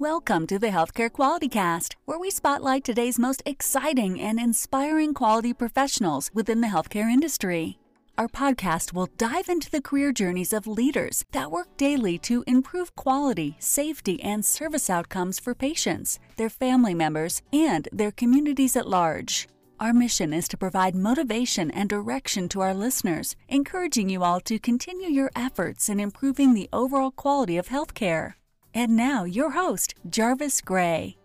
Welcome to the Healthcare Quality Cast, where we spotlight today's most exciting and inspiring quality professionals within the healthcare industry. Our podcast will dive into the career journeys of leaders that work daily to improve quality, safety, and service outcomes for patients, their family members, and their communities at large. Our mission is to provide motivation and direction to our listeners, encouraging you all to continue your efforts in improving the overall quality of healthcare. And now, your host, Jarvis Gray.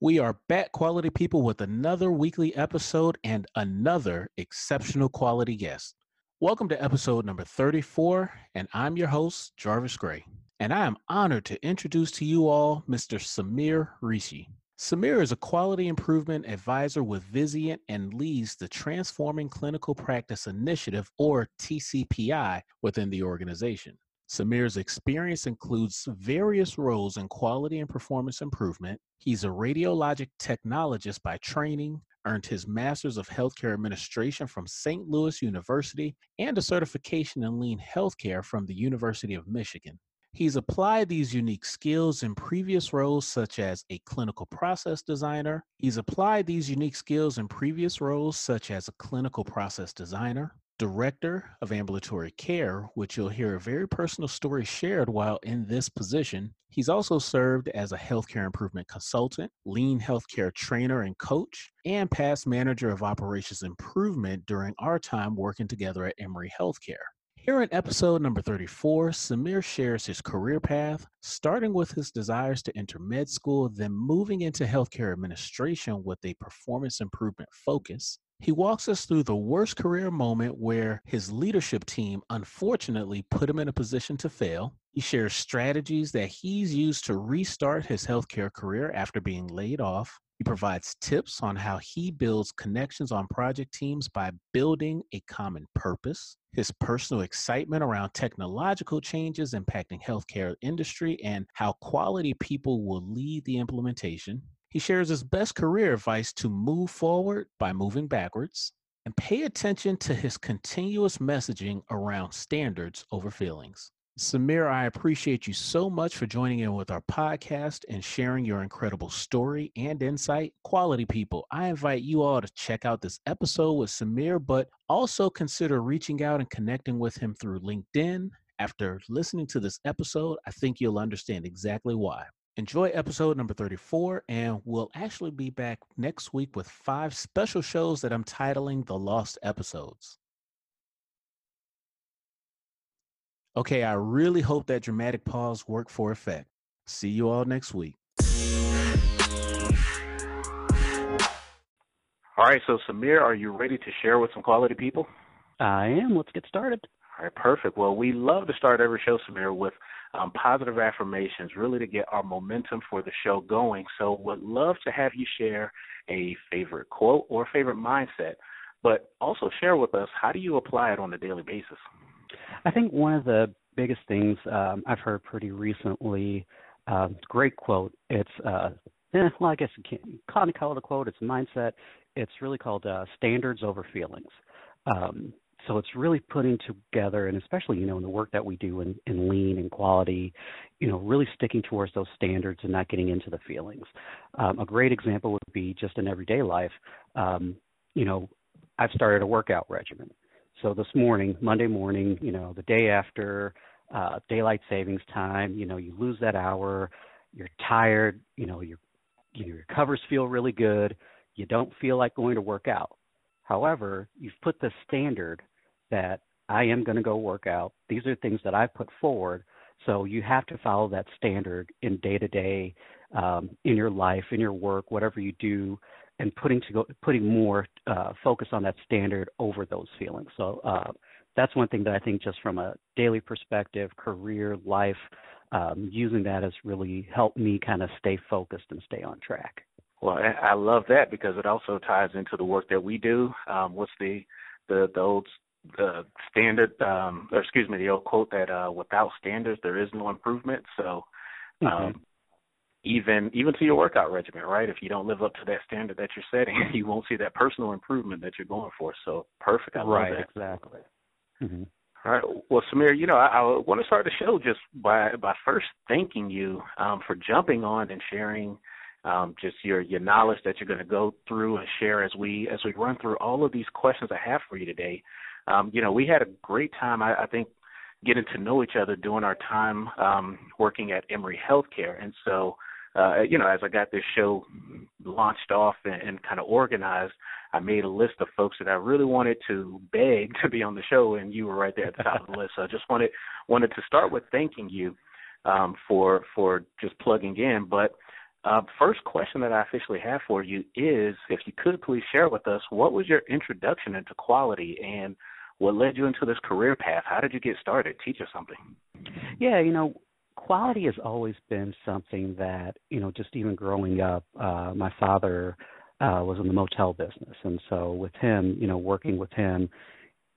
We are back, quality people, with another weekly episode and another exceptional quality guest. Welcome to episode number 34, and I'm your host, Jarvis Gray and I am honored to introduce to you all Mr. Samir Rishi. Samir is a quality improvement advisor with Vizient and leads the Transforming Clinical Practice Initiative, or TCPI, within the organization. Samir's experience includes various roles in quality and performance improvement. He's a radiologic technologist by training, earned his Master's of Healthcare Administration from St. Louis University, and a certification in lean healthcare from the University of Michigan. He's applied these unique skills in previous roles, such as a clinical process designer. He's applied these unique skills in previous roles, such as a clinical process designer, director of ambulatory care, which you'll hear a very personal story shared while in this position. He's also served as a healthcare improvement consultant, lean healthcare trainer and coach, and past manager of operations improvement during our time working together at Emory Healthcare. Here in episode number 34, Samir shares his career path, starting with his desires to enter med school, then moving into healthcare administration with a performance improvement focus. He walks us through the worst career moment where his leadership team unfortunately put him in a position to fail. He shares strategies that he's used to restart his healthcare career after being laid off. He provides tips on how he builds connections on project teams by building a common purpose his personal excitement around technological changes impacting healthcare industry and how quality people will lead the implementation. He shares his best career advice to move forward by moving backwards and pay attention to his continuous messaging around standards over feelings. Samir, I appreciate you so much for joining in with our podcast and sharing your incredible story and insight. Quality people, I invite you all to check out this episode with Samir, but also consider reaching out and connecting with him through LinkedIn. After listening to this episode, I think you'll understand exactly why. Enjoy episode number 34, and we'll actually be back next week with five special shows that I'm titling The Lost Episodes. Okay, I really hope that dramatic pause worked for effect. See you all next week. All right, so Samir, are you ready to share with some quality people? I am. Let's get started. All right, perfect. Well, we love to start every show, Samir, with um, positive affirmations, really to get our momentum for the show going. So, would love to have you share a favorite quote or favorite mindset, but also share with us how do you apply it on a daily basis? I think one of the biggest things um, I've heard pretty recently, uh, great quote. It's uh, eh, well, I guess you can't call it a quote. It's a mindset. It's really called uh, standards over feelings. Um, so it's really putting together, and especially you know in the work that we do in, in lean and quality, you know, really sticking towards those standards and not getting into the feelings. Um, a great example would be just in everyday life. Um, you know, I've started a workout regimen. So this morning, Monday morning, you know, the day after uh, daylight savings time, you know, you lose that hour, you're tired, you know, your your covers feel really good, you don't feel like going to work out. However, you've put the standard that I am going to go work out. These are things that I put forward. So you have to follow that standard in day to day, in your life, in your work, whatever you do and putting to go, putting more uh, focus on that standard over those feelings. So uh, that's one thing that I think, just from a daily perspective, career, life, um, using that has really helped me kind of stay focused and stay on track. Well, I love that because it also ties into the work that we do. Um, what's the the, the old the standard, um, or excuse me, the old quote that uh, without standards there is no improvement. So um, mm-hmm even even to your workout regimen, right? If you don't live up to that standard that you're setting, you won't see that personal improvement that you're going for. So perfect. I right, exactly. Mm-hmm. All right. Well, Samir, you know, I, I want to start the show just by by first thanking you um, for jumping on and sharing um, just your your knowledge that you're going to go through and share as we as we run through all of these questions I have for you today. Um, you know, we had a great time. I, I think getting to know each other during our time um, working at Emory Healthcare, and so uh, you know, as I got this show launched off and, and kind of organized, I made a list of folks that I really wanted to beg to be on the show, and you were right there at the top of the list. So I just wanted wanted to start with thanking you um, for for just plugging in. But uh, first question that I officially have for you is, if you could please share with us, what was your introduction into quality and what led you into this career path? How did you get started? Teach us something. Yeah, you know, quality has always been something that you know just even growing up uh my father uh was in the motel business. And so with him you know working with him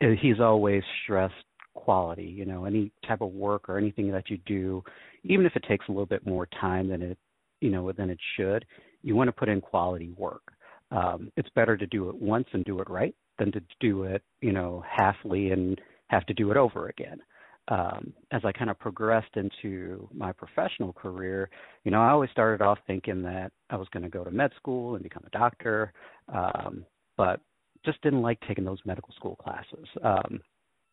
eh, he's always stressed quality you know any type of work or anything that you do even if it takes a little bit more time than it you know than it should you want to put in quality work. Um it's better to do it once and do it right than to do it you know halfly and have to do it over again um, as I kind of progressed into my professional career, you know, I always started off thinking that I was going to go to med school and become a doctor, um, but just didn't like taking those medical school classes. Um,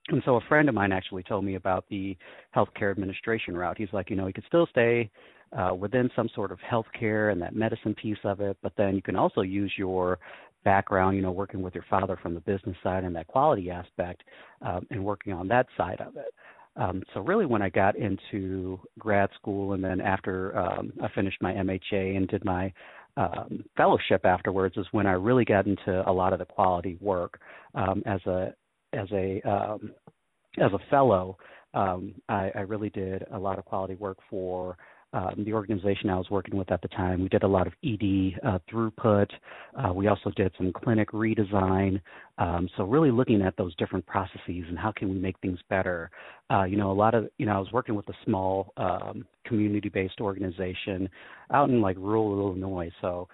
and so a friend of mine actually told me about the healthcare administration route. He's like, you know, you could still stay uh, within some sort of healthcare and that medicine piece of it, but then you can also use your background, you know, working with your father from the business side and that quality aspect, um, and working on that side of it. Um, so really, when I got into grad school, and then after um, I finished my MHA and did my um, fellowship afterwards, is when I really got into a lot of the quality work um, as a as a um, as a fellow. Um, I, I really did a lot of quality work for um, the organization I was working with at the time. We did a lot of ED uh, throughput. Uh, we also did some clinic redesign. Um, so really looking at those different processes and how can we make things better. Uh, you know, a lot of you know I was working with a small um, community-based organization out in like rural Illinois. So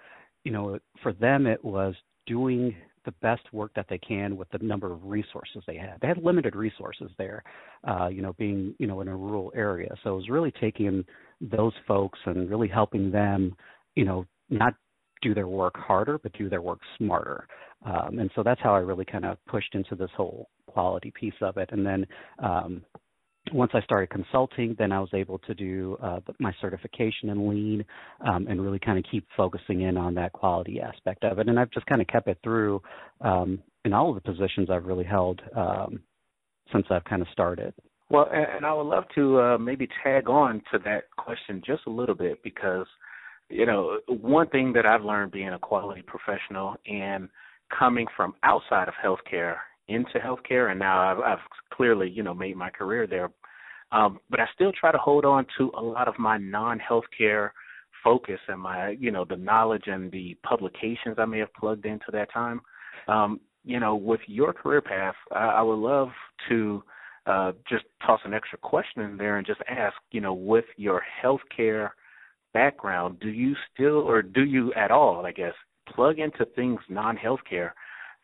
you know, for them it was doing the best work that they can with the number of resources they had. They had limited resources there, uh, you know, being you know in a rural area. So it was really taking those folks and really helping them, you know, not do their work harder, but do their work smarter. Um, and so that's how I really kind of pushed into this whole quality piece of it. And then um, once I started consulting, then I was able to do uh, my certification in lean um, and really kind of keep focusing in on that quality aspect of it. And I've just kind of kept it through um, in all of the positions I've really held um, since I've kind of started. Well, and I would love to uh, maybe tag on to that question just a little bit because, you know, one thing that I've learned being a quality professional and coming from outside of healthcare into healthcare, and now I've, I've clearly, you know, made my career there. Um, but I still try to hold on to a lot of my non-healthcare focus and my, you know, the knowledge and the publications I may have plugged into that time. Um, you know, with your career path, I, I would love to uh, just toss an extra question in there and just ask, you know, with your healthcare background, do you still, or do you at all, I guess, plug into things non-healthcare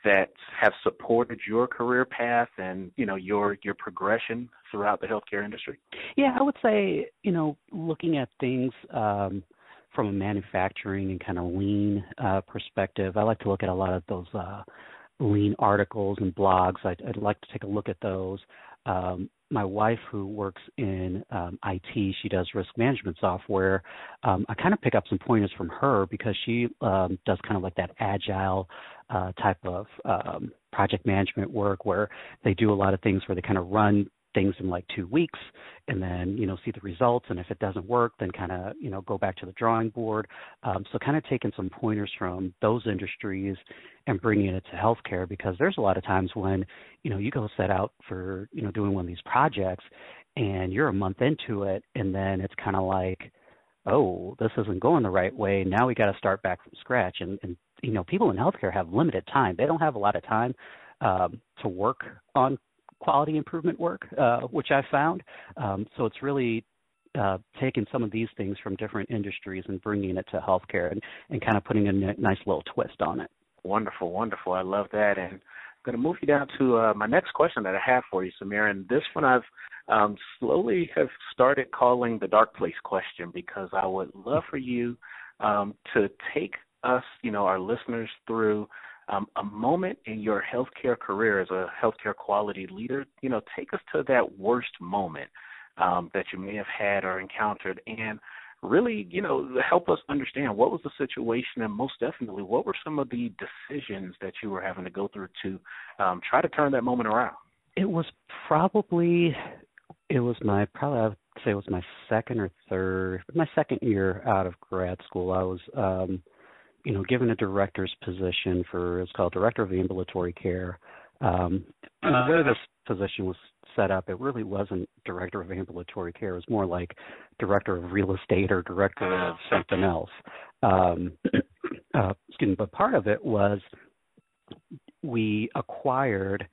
that have supported your career path and you know your your progression throughout the healthcare industry? Yeah, I would say you know looking at things um, from a manufacturing and kind of lean uh, perspective, I like to look at a lot of those uh, lean articles and blogs. I'd, I'd like to take a look at those um, my wife who works in um, IT, she does risk management software. Um, I kind of pick up some pointers from her because she um, does kind of like that agile uh, type of um, project management work where they do a lot of things where they kind of run things in like two weeks and then you know see the results and if it doesn't work then kind of you know go back to the drawing board. Um, so kind of taking some pointers from those industries and bringing it to healthcare because there's a lot of times when you know you go set out for you know doing one of these projects and you're a month into it and then it's kind of like oh this isn't going the right way. Now we got to start back from scratch. And, and you know people in healthcare have limited time. They don't have a lot of time um, to work on quality improvement work, uh, which I found. Um, so it's really uh, taking some of these things from different industries and bringing it to healthcare and, and kind of putting a n- nice little twist on it. Wonderful, wonderful. I love that. And I'm going to move you down to uh, my next question that I have for you, Samir. And this one I've um, slowly have started calling the dark place question because I would love for you um, to take us, you know, our listeners through um, a moment in your healthcare career as a healthcare quality leader. You know, take us to that worst moment um, that you may have had or encountered, and really, you know, help us understand what was the situation, and most definitely, what were some of the decisions that you were having to go through to um, try to turn that moment around. It was probably, it was my probably I would say it was my second or third, my second year out of grad school. I was. um you know, given a director's position for it's called director of ambulatory care. Um, uh, the this position was set up, it really wasn't director of ambulatory care. It was more like director of real estate or director of something else. Um, uh, excuse me, but part of it was we acquired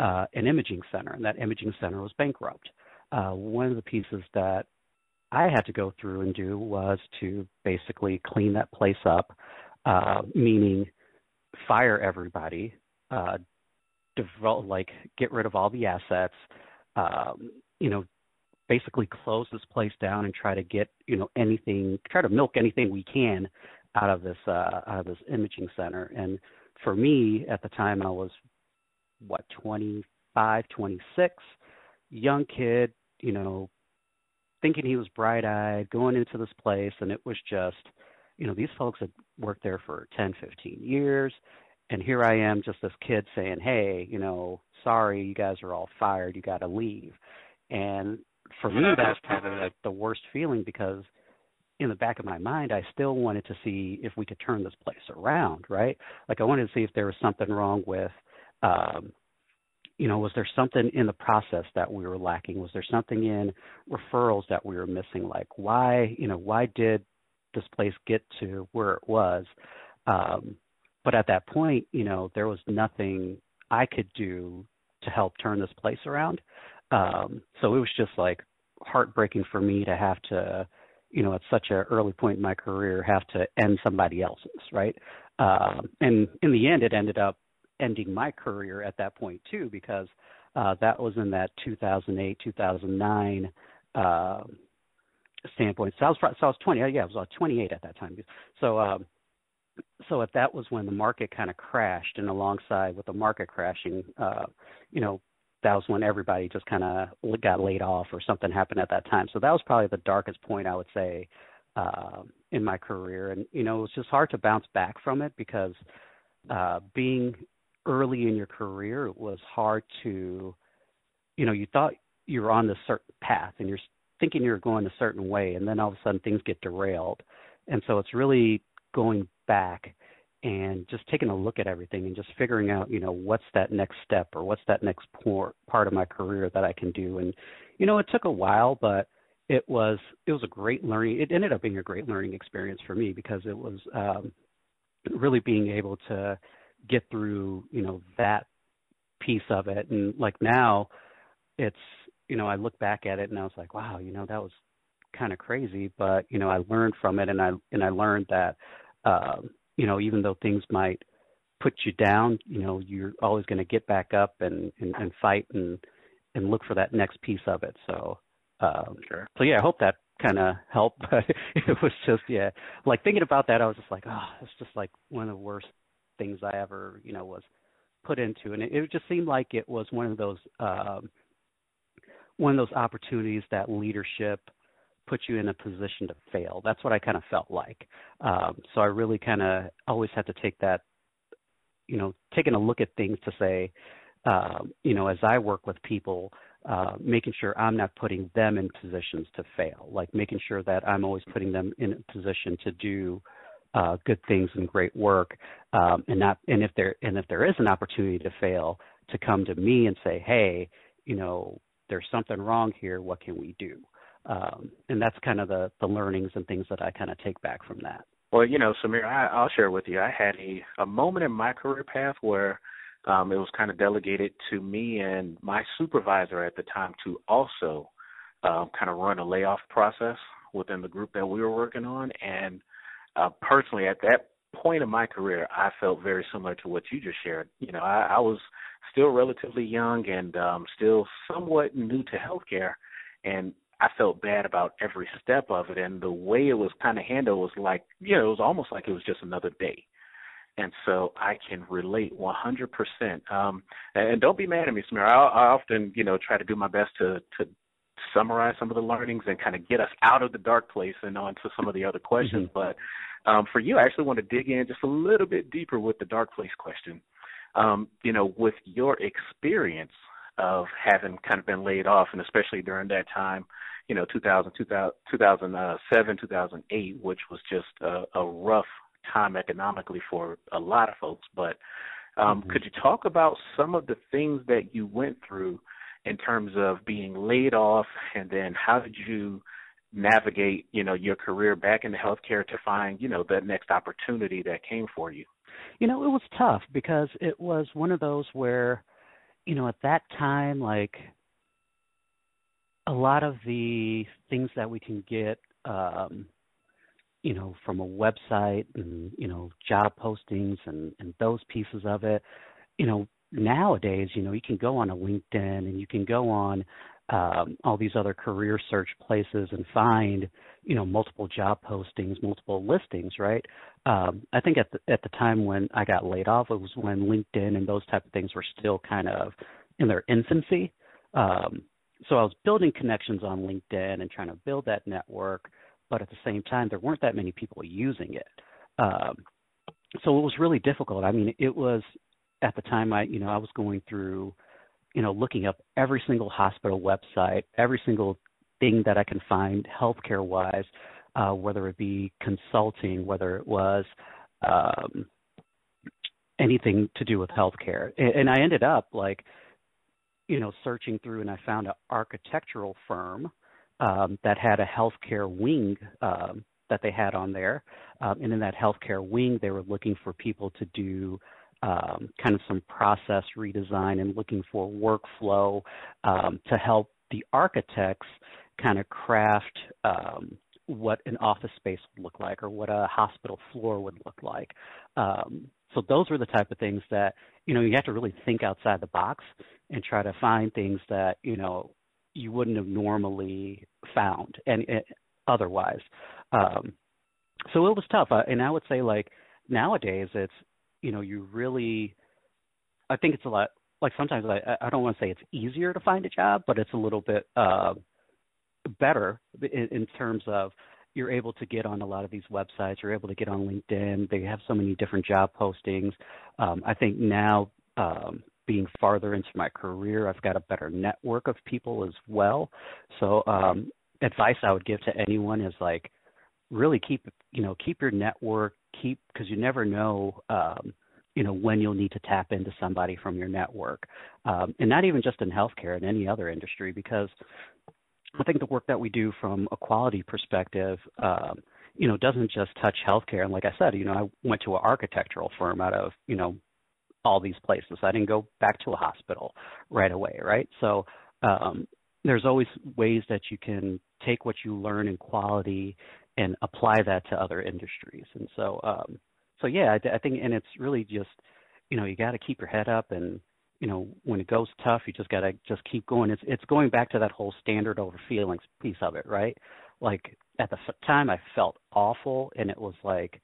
uh, an imaging center, and that imaging center was bankrupt. Uh, one of the pieces that I had to go through and do was to basically clean that place up, uh, meaning fire everybody, uh, develop, like get rid of all the assets, um, you know, basically close this place down and try to get you know anything, try to milk anything we can out of this uh, out of this imaging center. And for me at the time, I was what 25, 26, young kid, you know, thinking he was bright-eyed, going into this place, and it was just, you know, these folks had worked there for 10, 15 years, and here I am, just this kid saying, "Hey, you know, sorry, you guys are all fired. You got to leave." And for me, that's kind of like the worst feeling because in the back of my mind, I still wanted to see if we could turn this place around, right? Like I wanted to see if there was something wrong with, um, you know, was there something in the process that we were lacking? Was there something in referrals that we were missing? Like why, you know, why did this place get to where it was? Um, but at that point, you know, there was nothing I could do to help turn this place around. Um, so it was just like heartbreaking for me to have to, you know, at such an early point in my career, have to end somebody else's, right? Um, and in the end, it ended up ending my career at that point too, because uh, that was in that 2008, 2009 uh, standpoint. So I was, so I was 20. Yeah, I was 28 at that time. So um, so if that was when the market kind of crashed, and alongside with the market crashing, uh, you know, that was when everybody just kind of got laid off or something happened at that time. So that was probably the darkest point I would say uh, in my career, and you know, it was just hard to bounce back from it because uh, being early in your career, was hard to, you know, you thought you were on this certain path and you're thinking you're going a certain way, and then all of a sudden things get derailed, and so it's really going back and just taking a look at everything and just figuring out, you know, what's that next step or what's that next por- part of my career that I can do. And, you know, it took a while, but it was it was a great learning. It ended up being a great learning experience for me because it was um, really being able to get through, you know, that piece of it. And like now, it's you know, I look back at it and I was like, wow, you know, that was kind of crazy, but you know, I learned from it and I and I learned that um, you know, even though things might put you down, you know, you're always going to get back up and, and, and fight and, and look for that next piece of it. So, um, sure. so yeah, I hope that kind of helped. But it was just, yeah, like thinking about that, I was just like, oh, it's just like one of the worst things I ever, you know, was put into. And it, it just seemed like it was one of those, um, one of those opportunities that leadership – put you in a position to fail. That's what I kind of felt like. Um, so I really kind of always had to take that, you know, taking a look at things to say, um, you know, as I work with people, uh, making sure I'm not putting them in positions to fail, like making sure that I'm always putting them in a position to do uh, good things and great work, um, and not and if there and if there is an opportunity to fail, to come to me and say, hey, you know, there's something wrong here. What can we do? um, and that's kind of the the learnings and things that I kind of take back from that. Well, you know, Samir, I, I'll share with you. I had a a moment in my career path where um, it was kind of delegated to me and my supervisor at the time to also um, kind of run a layoff process within the group that we were working on. And uh, personally, at that point in my career, I felt very similar to what you just shared. You know, I, I was still relatively young and um, still somewhat new to healthcare, and I felt bad about every step of it. And the way it was kind of handled was like, you know, it was almost like it was just another day. And so I can relate 100%. Um, and don't be mad at me, Samir. I, I often, you know, try to do my best to to summarize some of the learnings and kind of get us out of the dark place and onto some of the other questions. Mm-hmm. But um, for you, I actually want to dig in just a little bit deeper with the dark place question. Um, you know, with your experience of having kind of been laid off, and especially during that time, you know, 2000, 2007, 2008, which was just a, a rough time economically for a lot of folks. But um, mm-hmm. could you talk about some of the things that you went through in terms of being laid off, and then how did you navigate, you know, your career back into healthcare to find, you know, that next opportunity that came for you? You know, it was tough because it was one of those where, you know, at that time, like a lot of the things that we can get, um, you know, from a website and, you know, job postings and, and those pieces of it, you know, nowadays, you know, you can go on a LinkedIn and you can go on um, all these other career search places and find, you know, multiple job postings, multiple listings, right? Um, I think at the at the time when I got laid off, it was when LinkedIn and those type of things were still kind of in their infancy. Um, so I was building connections on LinkedIn and trying to build that network, but at the same time, there weren't that many people using it. Um, so it was really difficult. I mean, it was at the time I, you know, I was going through, you know, looking up every single hospital website, every single thing that I can find healthcare wise, uh, whether it be consulting, whether it was um, anything to do with healthcare. And, and I ended up like, you know, searching through and I found an architectural firm um, that had a healthcare wing um, that they had on there. Um, and in that healthcare wing, they were looking for people to do um, kind of some process redesign and looking for workflow um, to help the architects kind of craft um, what an office space would look like or what a hospital floor would look like. Um, so those were the type of things that you know you have to really think outside the box and try to find things that you know you wouldn't have normally found and, and otherwise. Um, so it was tough, uh, and I would say like nowadays it's you know you really i think it's a lot like sometimes i i don't want to say it's easier to find a job but it's a little bit uh better in, in terms of you're able to get on a lot of these websites you're able to get on linkedin they have so many different job postings. Um i think now um being farther into my career i've got a better network of people as well. So um advice i would give to anyone is like really keep you know keep your network keep because you never know um, you know when you'll need to tap into somebody from your network um, and not even just in healthcare in any other industry because i think the work that we do from a quality perspective um, you know doesn't just touch healthcare. And like i said you know i went to an architectural firm out of you know all these places. I didn't go back to a hospital right away right? So um, there's always ways that you can take what you learn in quality and apply that to other industries. And so, um, so yeah, I, I think, and it's really just, you know, you got to keep your head up, and you know, when it goes tough, you just got to just keep going. It's it's going back to that whole standard over feelings piece of it, right? Like at the time, I felt awful, and it was like,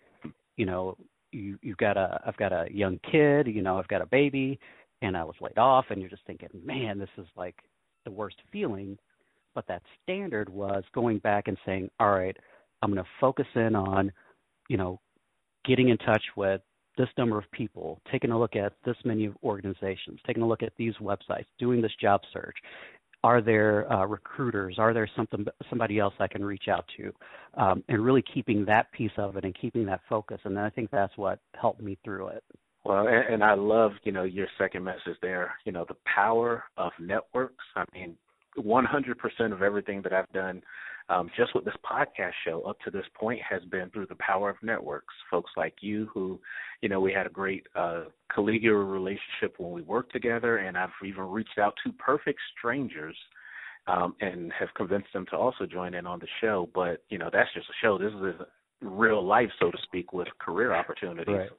you know, you you've got a I've got a young kid, you know, I've got a baby, and I was laid off, and you're just thinking, man, this is like the worst feeling. But that standard was going back and saying, all right, I'm going to focus in on, you know, getting in touch with this number of people, taking a look at this many organizations, taking a look at these websites, doing this job search. Are there uh, recruiters? Are there something somebody else I can reach out to? Um, and really keeping that piece of it and keeping that focus. And I think that's what helped me through it. Well, and, and I love, you know, your second message there. You know, the power of networks. I mean, 100% of everything that I've done um, just with this podcast show up to this point has been through the power of networks. Folks like you, who, you know, we had a great uh, collegial relationship when we worked together, and I've even reached out to perfect strangers um, and have convinced them to also join in on the show. But you know, that's just a show. This is real life, so to speak, with career opportunities. Right.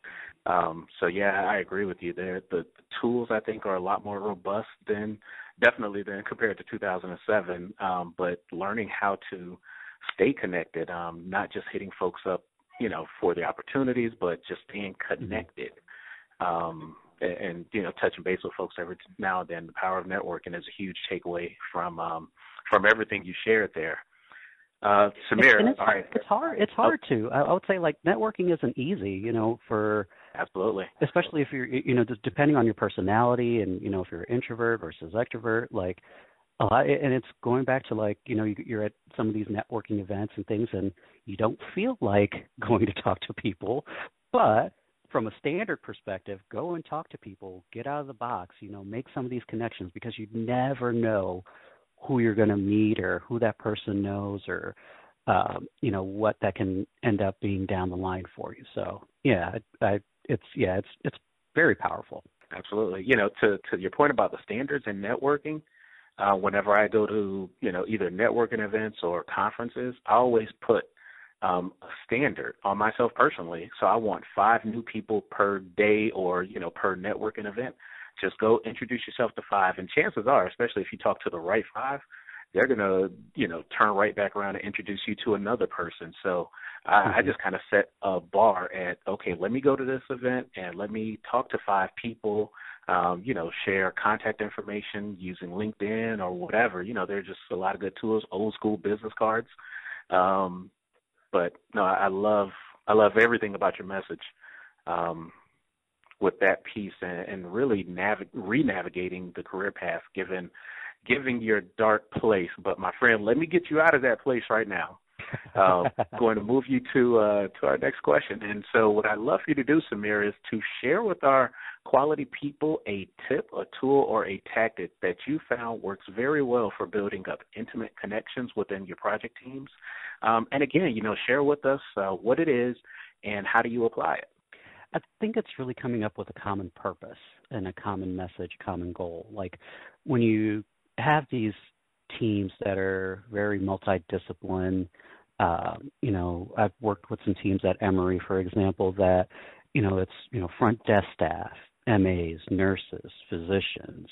Um, so yeah, I agree with you there. The, the tools I think are a lot more robust than definitely than compared to 2007. Um, but learning how to stay connected, um, not just hitting folks up, you know, for the opportunities, but just being mm-hmm. connected. Um, and, and you know, touching base with folks every now and then. The power of networking is a huge takeaway from um, from everything you shared there. Uh, Samir, it's, it's hard. It's hard to. I, I would say like networking isn't easy. You know, for absolutely, especially if you're, you know, just depending on your personality and you know if you're introvert versus extrovert, like a lot. And it's going back to like you know you're at some of these networking events and things, and you don't feel like going to talk to people, but from a standard perspective, go and talk to people, get out of the box, you know, make some of these connections because you never know who you're going to meet or who that person knows or um, you know what that can end up being down the line for you. So yeah, I, it's yeah, it's it's very powerful. Absolutely. You know, to to your point about the standards and networking, uh, whenever I go to you know either networking events or conferences, I always put um, a standard on myself personally. So I want five new people per day or you know per networking event. Just go introduce yourself to five, and chances are, especially if you talk to the right five, they're gonna you know turn right back around and introduce you to another person. So mm-hmm. I just kind of set a bar at okay, let me go to this event and let me talk to five people. Um, you know, share contact information using LinkedIn or whatever. You know, there's just a lot of good tools, old school business cards. Um, but no, I love I love everything about your message. Um, with that piece and, and really navig- re-navigating the career path given giving your dark place. But my friend, let me get you out of that place right now. Uh, going to move you to uh, to our next question. And so, what I'd love for you to do, Samir, is to share with our quality people a tip, a tool, or a tactic that you found works very well for building up intimate connections within your project teams. Um, and again, you know, share with us uh, what it is and how do you apply it. I think it's really coming up with a common purpose and a common message, common goal. Like when you have these teams that are very multidisciplined, uh, you know, I've worked with some teams at Emory, for example, that you know it's you know front desk staff, MAs, nurses, physicians.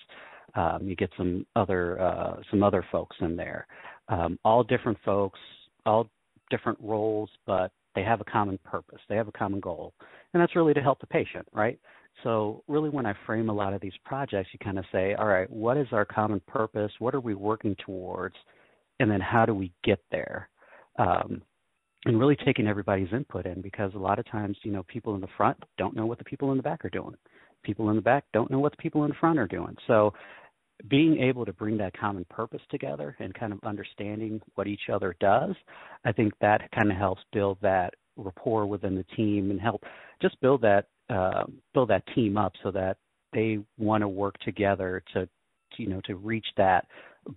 Um, you get some other uh, some other folks in there, um, all different folks, all different roles, but they have a common purpose. They have a common goal, and that's really to help the patient, right? So, really, when I frame a lot of these projects, you kind of say, all right, what is our common purpose? What are we working towards? And then how do we get there? Um, and really taking everybody's input in because a lot of times, you know, people in the front don't know what the people in the back are doing. People in the back don't know what the people in the front are doing. So, being able to bring that common purpose together and kind of understanding what each other does, I think that kind of helps build that rapport within the team and help just build that uh, build that team up so that they want to work together to, to, you know to reach that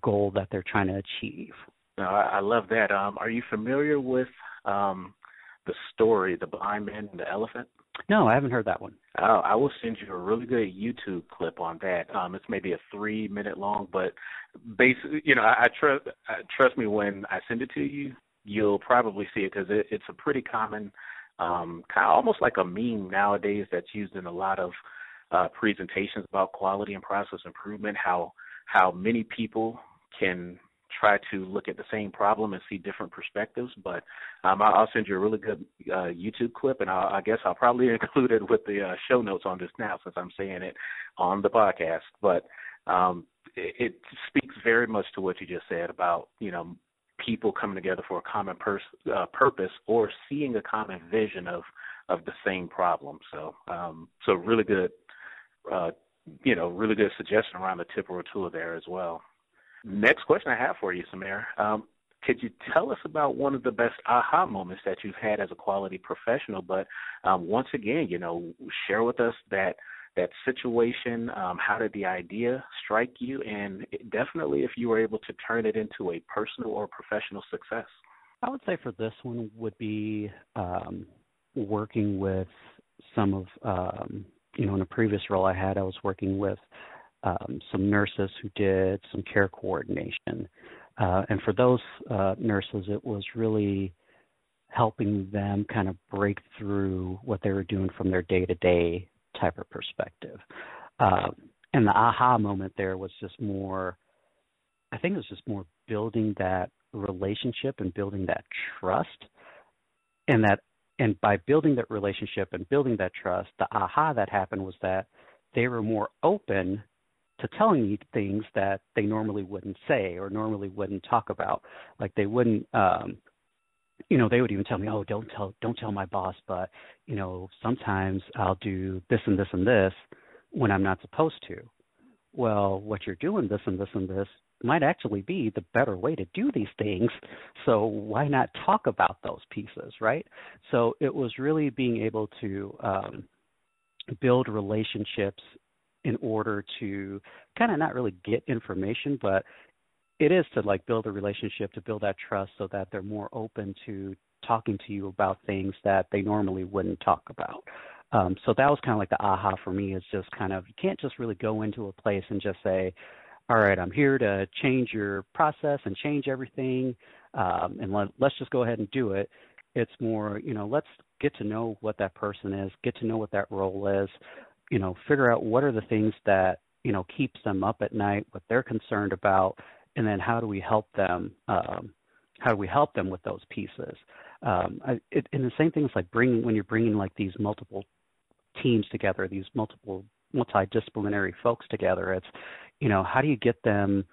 goal that they're trying to achieve. No, I love that. Um, are you familiar with um, the story, The Blind Man and the Elephant? No, I haven't heard that one. Oh, I will send you a really good YouTube clip on that. Um, it's maybe a three minute long, but basically, you know, I, I trust I, trust me when I send it to you, you'll probably see it because it, it's a pretty common, um, kind of almost like a meme nowadays that's used in a lot of uh, presentations about quality and process improvement. How how many people can try to look at the same problem and see different perspectives. But um, I'll send you a really good uh, YouTube clip, and I'll, I guess I'll probably include it with the uh, show notes on this now, since I'm saying it on the podcast. But um, it, it speaks very much to what you just said about you know people coming together for a common pers- uh, purpose or seeing a common vision of of the same problem. So um, so really good. Uh, you know, really good suggestion around the tip or tool there as well. Next question I have for you, Samir. Um, could you tell us about one of the best aha moments that you've had as a quality professional? But um, once again, you know, share with us that that situation. Um, how did the idea strike you? And definitely, if you were able to turn it into a personal or professional success. I would say for this one would be um, working with some of um, you know in a previous role I had I was working with um, some nurses who did some care coordination. Uh, and for those uh, nurses, it was really helping them kind of break through what they were doing from their day to day type of perspective. Um, and the aha moment there was just more, I think it was just more building that relationship and building that trust. And that, and by building that relationship and building that trust, the aha that happened was that they were more open to telling me things that they normally wouldn't say or normally wouldn't talk about. Like they wouldn't, um, you know, they would even tell me, "Oh, don't tell, don't tell my boss," but you know, sometimes I'll do this and this and this when I'm not supposed to. Well, what you're doing, this and this and this, might actually be the better way to do these things. So why not talk about those pieces, right? So it was really being able to um, build relationships in order to kind of not really get information, but it is to like build a relationship, to build that trust so that they're more open to talking to you about things that they normally wouldn't talk about. Um, so that was kind of like the aha for me is just kind of you can't just really go into a place and just say, all right, I'm here to change your process and change everything, um, and let, let's just go ahead and do it. It's more, you know, let's get to know what that person is, get to know what that role is, you know, figure out what are the things that you know keeps them up at night, what they're concerned about, and then how do we help them? Um, how do we help them with those pieces? Um, I, it, and the same thing is like bringing when you're bringing like these multiple teams together, these multiple multidisciplinary folks together. It's you know how do you get them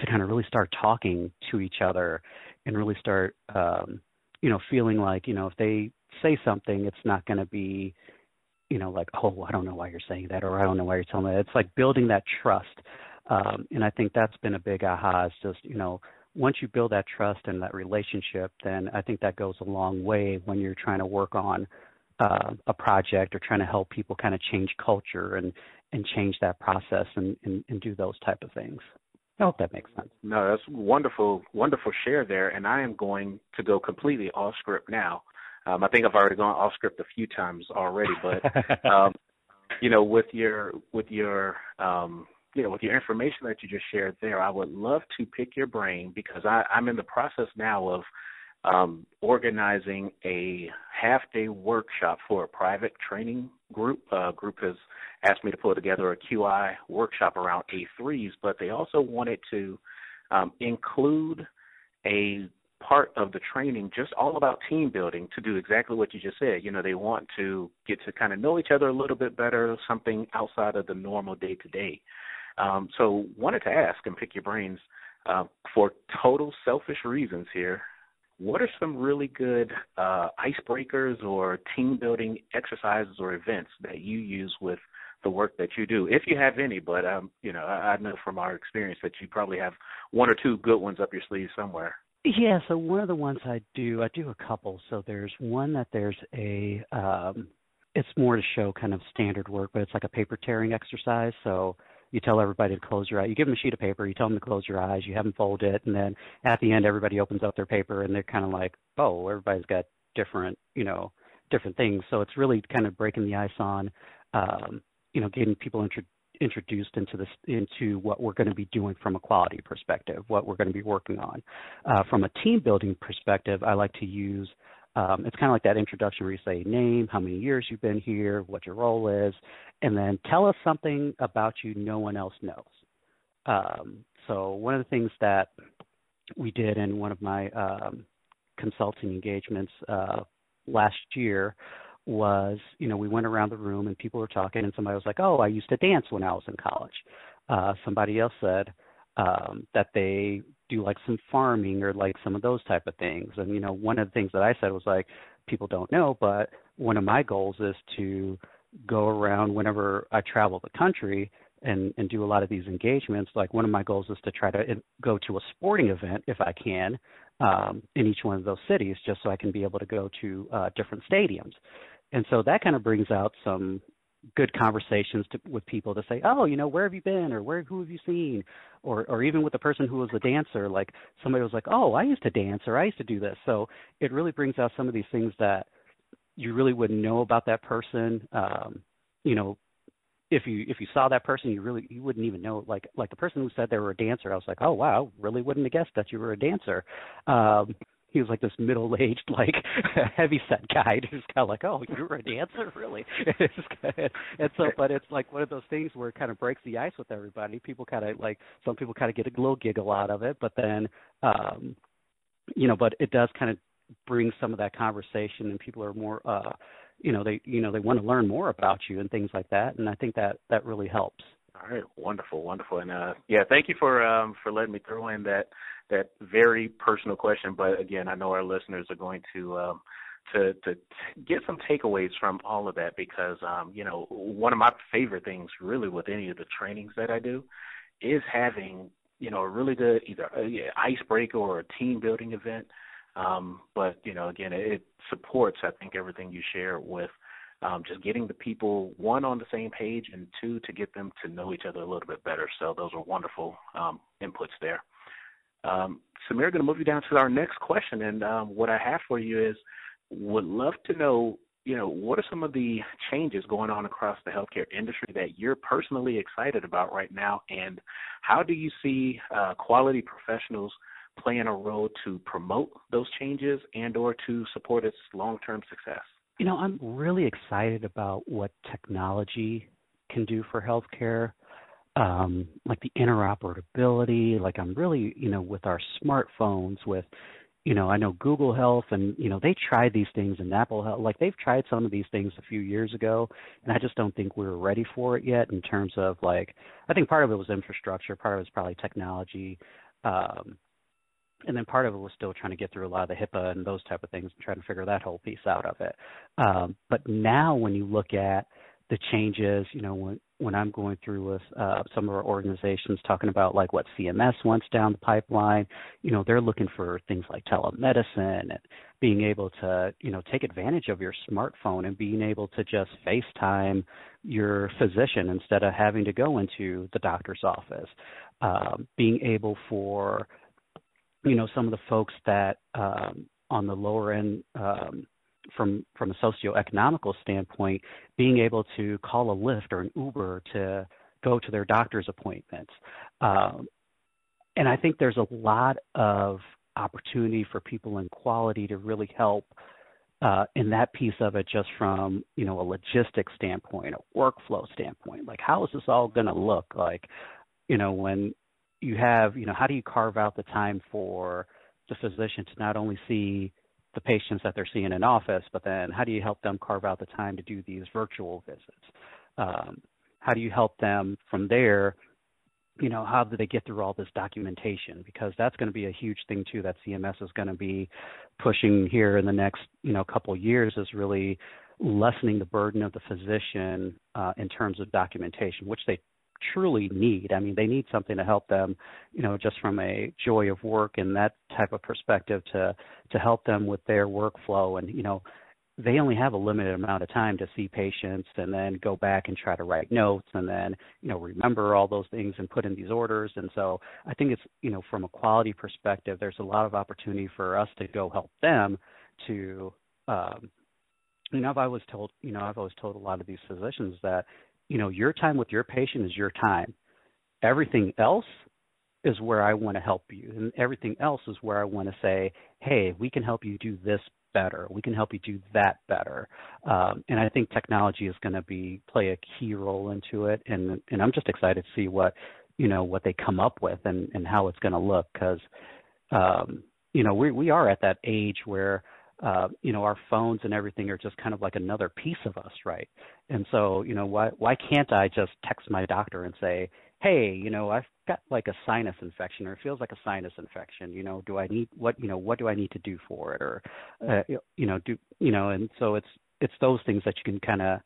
to kind of really start talking to each other and really start um, you know feeling like you know if they say something, it's not going to be you know, like, oh, I don't know why you're saying that, or I don't know why you're telling me that. It's like building that trust. Um, and I think that's been a big aha. Is just, you know, once you build that trust and that relationship, then I think that goes a long way when you're trying to work on uh, a project or trying to help people kind of change culture and and change that process and, and, and do those type of things. I hope that makes sense. No, that's wonderful, wonderful share there. And I am going to go completely off script now um, I think I've already gone off script a few times already, but um, you know, with your with your um, you know with your information that you just shared there, I would love to pick your brain because I, I'm in the process now of um, organizing a half day workshop for a private training group. Uh, group has asked me to put together a QI workshop around A3s, but they also wanted to um, include a part of the training just all about team building to do exactly what you just said. You know, they want to get to kind of know each other a little bit better, something outside of the normal day to day. So, wanted to ask and pick your brains uh, for total selfish reasons here. What are some really good uh, icebreakers or team building exercises or events that you use with the work that you do, if you have any? But um, you know, I, I know from our experience that you probably have one or two good ones up your sleeve somewhere. Yeah, so one of the ones I do, I do a couple. So there's one that there's a, um, it's more to show kind of standard work, but it's like a paper tearing exercise. So you tell everybody to close your eyes. You give them a sheet of paper, you tell them to close your eyes, you have them fold it, and then at the end, everybody opens up their paper and they're kind of like, oh, everybody's got different, you know, different things. So it's really kind of breaking the ice on, um, you know, getting people introduced introduced into this into what we're going to be doing from a quality perspective, what we're going to be working on. Uh, from a team building perspective, I like to use um, it's kind of like that introduction where you say name, how many years you've been here, what your role is, and then tell us something about you no one else knows. Um, so one of the things that we did in one of my um, consulting engagements uh, last year was, you know, we went around the room and people were talking, and somebody was like, "Oh, I used to dance when I was in college." Uh, somebody else said um, that they do like some farming or like some of those type of things. And you know, one of the things that I said was like, people don't know, but one of my goals is to go around whenever I travel the country and and do a lot of these engagements. Like one of my goals is to try to go to a sporting event if I can um, in each one of those cities, just so I can be able to go to uh, different stadiums and so that kind of brings out some good conversations to, with people to say, oh, you know, where have you been, or where who have you seen, or or even with the person who was a dancer, like somebody was like, oh, I used to dance, or I used to do this. So it really brings out some of these things that you really wouldn't know about that person. Um, you know, if you if you saw that person, you really you wouldn't even know. Like like the person who said they were a dancer, I was like, oh wow, really wouldn't have guessed that you were a dancer. Um, he was like this middle aged, like heavy set guy who's kind of like, oh, you're a dancer, really? and so, but it's like one of those things where it kind of breaks the ice with everybody. People kind of like some people kind of get a little giggle out of it, but then, um, you know, but it does kind of bring some of that conversation, and people are more, uh, you know, they you know they want to learn more about you and things like that, and I think that that really helps. All right, wonderful, wonderful, and uh, yeah, thank you for um, for letting me throw in that that very personal question. But again, I know our listeners are going to um, to to get some takeaways from all of that because um, you know one of my favorite things really with any of the trainings that I do is having you know a really good either a icebreaker or a team building event. Um, but you know, again, it supports I think everything you share with um, just getting the people one on the same page and two to get them to know each other a little bit better. So those are wonderful um, inputs there. Um, Samir, going to move you down to our next question, and um, what I have for you is, would love to know, you know, what are some of the changes going on across the healthcare industry that you're personally excited about right now, and how do you see uh, quality professionals playing a role to promote those changes and or to support its long-term success? You know, I'm really excited about what technology can do for healthcare. Um, like the interoperability, like I'm really, you know, with our smartphones, with, you know, I know Google Health and, you know, they tried these things and Apple Health, like they've tried some of these things a few years ago, and I just don't think we are ready for it yet in terms of like, I think part of it was infrastructure, part of it was probably technology. Um, and then part of it was still trying to get through a lot of the HIPAA and those type of things and trying to figure that whole piece out of it. Um, but now when you look at the changes, you know, when when I'm going through with uh, some of our organizations talking about like what CMS wants down the pipeline, you know, they're looking for things like telemedicine and being able to, you know, take advantage of your smartphone and being able to just FaceTime your physician instead of having to go into the doctor's office. Um, being able for you know some of the folks that um, on the lower end um, from from a socioeconomical standpoint, being able to call a Lyft or an Uber to go to their doctor's appointments. Um, and I think there's a lot of opportunity for people in quality to really help uh, in that piece of it, just from you know a logistics standpoint, a workflow standpoint. Like, how is this all going to look? Like, you know, when you have, you know, how do you carve out the time for the physician to not only see the patients that they're seeing in office, but then how do you help them carve out the time to do these virtual visits? Um, how do you help them from there? You know, how do they get through all this documentation? Because that's going to be a huge thing too. That CMS is going to be pushing here in the next, you know, couple years is really lessening the burden of the physician uh, in terms of documentation, which they truly need. I mean, they need something to help them, you know, just from a joy of work and that type of perspective to to help them with their workflow. And you know, they only have a limited amount of time to see patients and then go back and try to write notes and then you know remember all those things and put in these orders. And so I think it's you know from a quality perspective, there's a lot of opportunity for us to go help them to. Um, you know, I've always told, you know, I've always told a lot of these physicians that you know, your time with your patient is your time. Everything else is where I want to help you. And everything else is where I want to say, hey, we can help you do this better. We can help you do that better. Um, and I think technology is going to be play a key role into it. And and I'm just excited to see what you know what they come up with and and how it's going to look because um, you know we we are at that age where uh, you know, our phones and everything are just kind of like another piece of us, right? And so, you know, why why can't I just text my doctor and say, hey, you know, I've got like a sinus infection or it feels like a sinus infection. You know, do I need what you know what do I need to do for it or uh, you know do you know? And so it's it's those things that you can kind of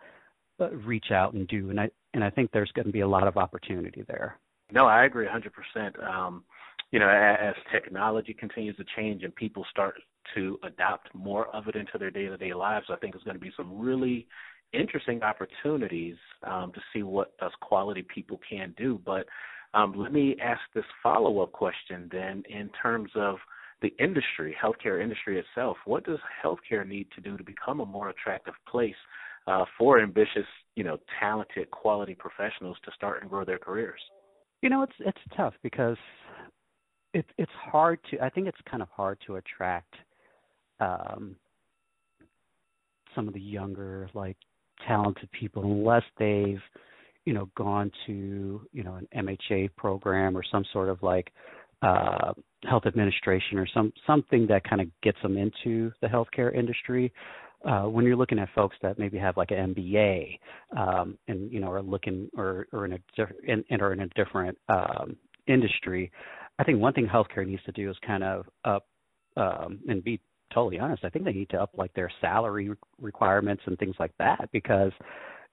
uh, reach out and do, and I and I think there's going to be a lot of opportunity there. No, I agree 100%. Um, you know, as technology continues to change and people start to adopt more of it into their day-to-day lives, I think there's going to be some really interesting opportunities um, to see what us quality people can do. But um, let me ask this follow-up question then, in terms of the industry, healthcare industry itself. What does healthcare need to do to become a more attractive place uh, for ambitious, you know, talented, quality professionals to start and grow their careers? You know, it's it's tough because it's it's hard to. I think it's kind of hard to attract um, some of the younger, like talented people, unless they've, you know, gone to, you know, an MHA program or some sort of like uh, health administration or some something that kind of gets them into the healthcare industry. Uh, when you're looking at folks that maybe have like an MBA um, and you know are looking or or in a in, in, or in a different um, industry, I think one thing healthcare needs to do is kind of up um, and be totally honest. I think they need to up like their salary requirements and things like that because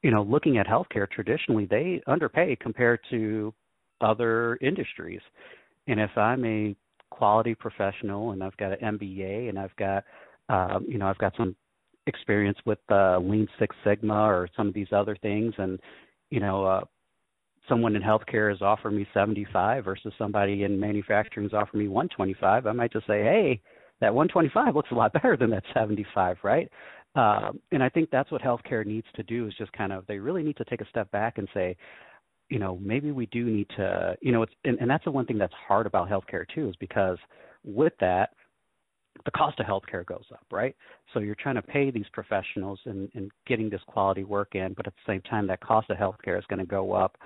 you know looking at healthcare traditionally they underpay compared to other industries. And if I'm a quality professional and I've got an MBA and I've got um, you know I've got some experience with uh, Lean Six Sigma or some of these other things, and you know, uh, someone in healthcare is offering me 75 versus somebody in manufacturing is offering me 125, I might just say, hey, that 125 looks a lot better than that 75, right? Um, and I think that's what healthcare needs to do is just kind of they really need to take a step back and say, you know, maybe we do need to, you know, it's and, and that's the one thing that's hard about healthcare too is because with that the cost of healthcare goes up, right? So you're trying to pay these professionals and, and getting this quality work in, but at the same time, that cost of healthcare is going to go up.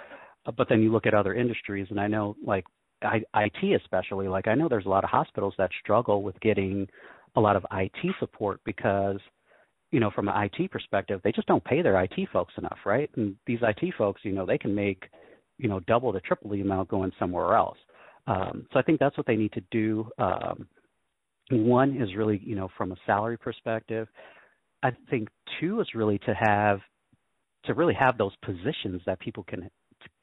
Uh, but then you look at other industries, and I know, like IT especially, like I know there's a lot of hospitals that struggle with getting a lot of IT support because, you know, from an IT perspective, they just don't pay their IT folks enough, right? And these IT folks, you know, they can make, you know, double to triple the amount going somewhere else. Um, so I think that's what they need to do. Um, one is really, you know, from a salary perspective. I think two is really to have to really have those positions that people can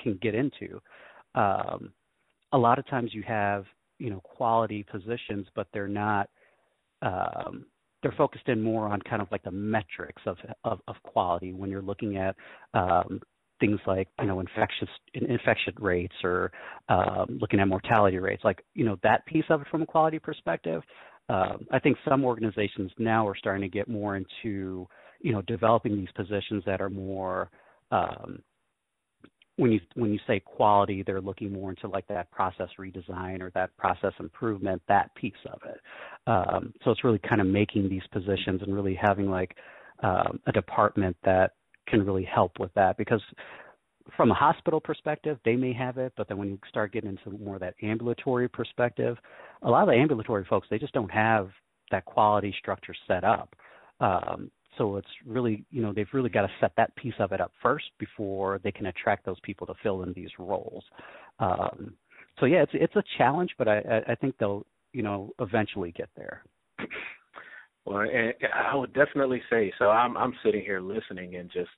can get into. Um, a lot of times you have you know quality positions, but they're not. Um, they're focused in more on kind of like the metrics of of, of quality when you're looking at um, things like you know infectious infection rates or um, looking at mortality rates, like you know that piece of it from a quality perspective uh, I think some organizations now are starting to get more into, you know, developing these positions that are more um, when you when you say quality, they're looking more into like that process redesign or that process improvement, that piece of it. Um, so it's really kind of making these positions and really having like um, a department that can really help with that because from a hospital perspective, they may have it, but then when you start getting into more of that ambulatory perspective, a lot of the ambulatory folks they just don't have that quality structure set up. Um, so it's really, you know, they've really got to set that piece of it up first before they can attract those people to fill in these roles. Um, so yeah, it's it's a challenge, but I I think they'll you know eventually get there. Well, and I would definitely say so. I'm I'm sitting here listening and just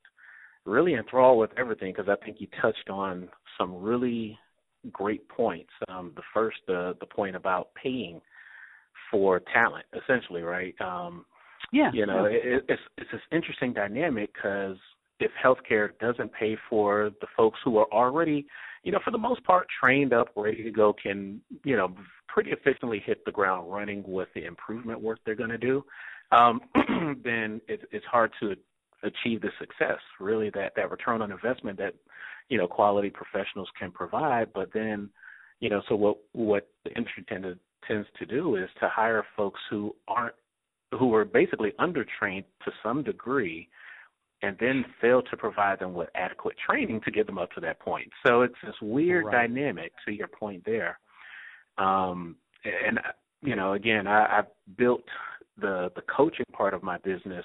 really enthralled with everything because I think you touched on some really great points. Um, the first, uh, the point about paying for talent, essentially, right? Um, yeah. You know, it, it's it's this interesting dynamic because if healthcare doesn't pay for the folks who are already, you know, for the most part trained up, ready to go, can you know pretty efficiently hit the ground running with the improvement work they're going to do, um, then it's it's hard to achieve the success, really that that return on investment that you know quality professionals can provide. But then, you know, so what what the industry tend to, tends to do is to hire folks who aren't who are basically undertrained to some degree and then fail to provide them with adequate training to get them up to that point. So it's this weird right. dynamic to your point there. Um, and you know, again, I, I've built the the coaching part of my business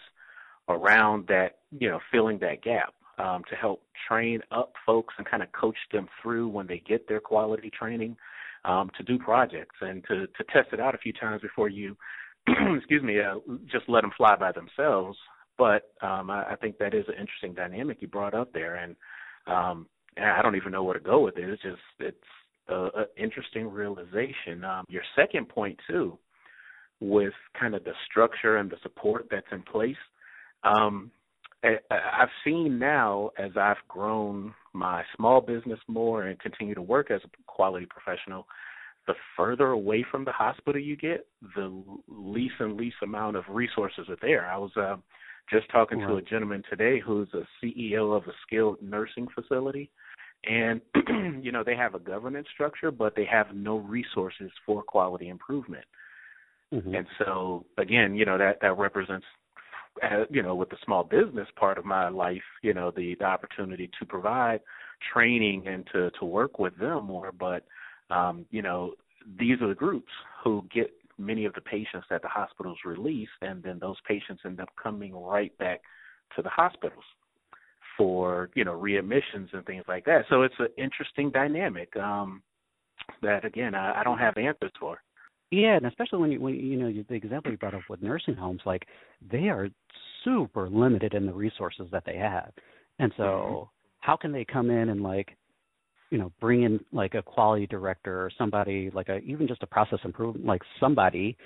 around that, you know, filling that gap um, to help train up folks and kind of coach them through when they get their quality training um, to do projects and to, to test it out a few times before you, excuse me, uh, just let them fly by themselves. But um, I, I think that is an interesting dynamic you brought up there, and um, I don't even know where to go with it. It's just it's an interesting realization. Um, your second point too, with kind of the structure and the support that's in place um, I've seen now as I've grown my small business more and continue to work as a quality professional, the further away from the hospital you get, the least and least amount of resources are there. I was uh, just talking right. to a gentleman today who's a CEO of a skilled nursing facility, and you know they have a governance structure, but they have no resources for quality improvement. Mm-hmm. And so again, you know that that represents uh, you know with the small business part of my life, you know the the opportunity to provide training and to to work with them more, but um, you know these are the groups who get many of the patients that the hospitals release, and then those patients end up coming right back to the hospitals for you know readmissions and things like that. So it's an interesting dynamic um, that again I, I don't have answers for. Yeah, and especially when you when you know the example you brought up with nursing homes, like they are super limited in the resources that they have, and so mm-hmm. how can they come in and like you know bring in like a quality director or somebody like a even just a process improvement like somebody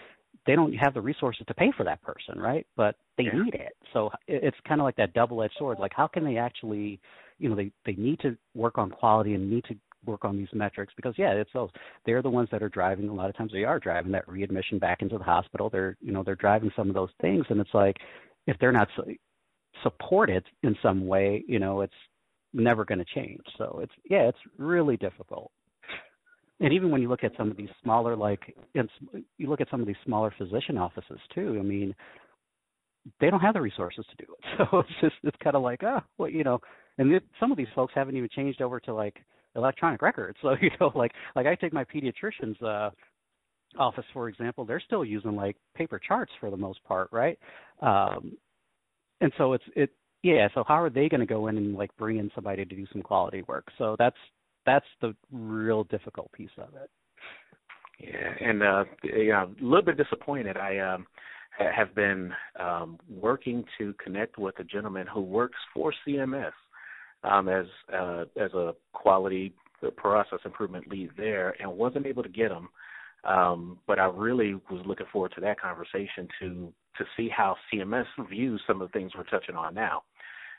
they don't have the resources to pay for that person right? But they yeah. need it. So it's kind of like that double edged sword. Like how can they actually you know they they need to work on quality and need to work on these metrics because yeah it's those they're the ones that are driving a lot of times they are driving that readmission back into the hospital. They're you know they're driving some of those things. And it's like if they're not supported in some way you know it's never going to change. So it's yeah, it's really difficult. And even when you look at some of these smaller, like and you look at some of these smaller physician offices too. I mean, they don't have the resources to do it. So it's just it's kind of like oh, well, you know. And it, some of these folks haven't even changed over to like electronic records. So you know, like like I take my pediatrician's uh, office for example, they're still using like paper charts for the most part, right? Um, and so it's it yeah so how are they going to go in and like bring in somebody to do some quality work? So that's that's the real difficult piece of it. Yeah and uh yeah a little bit disappointed. I um have been um working to connect with a gentleman who works for cms um as uh as a quality process improvement lead there and wasn't able to get him um, but I really was looking forward to that conversation to to see how CMS views some of the things we're touching on now.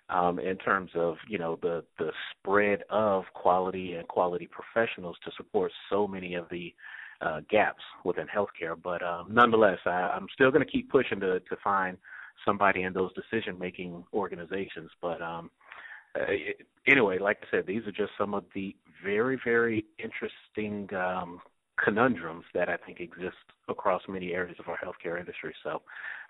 Um, in terms of you know the the spread of quality and quality professionals to support so many of the uh, gaps within healthcare. But um, nonetheless, I, I'm still going to keep pushing to to find somebody in those decision making organizations. But um, uh, anyway, like I said, these are just some of the very very interesting um, conundrums that I think exist across many areas of our healthcare industry. So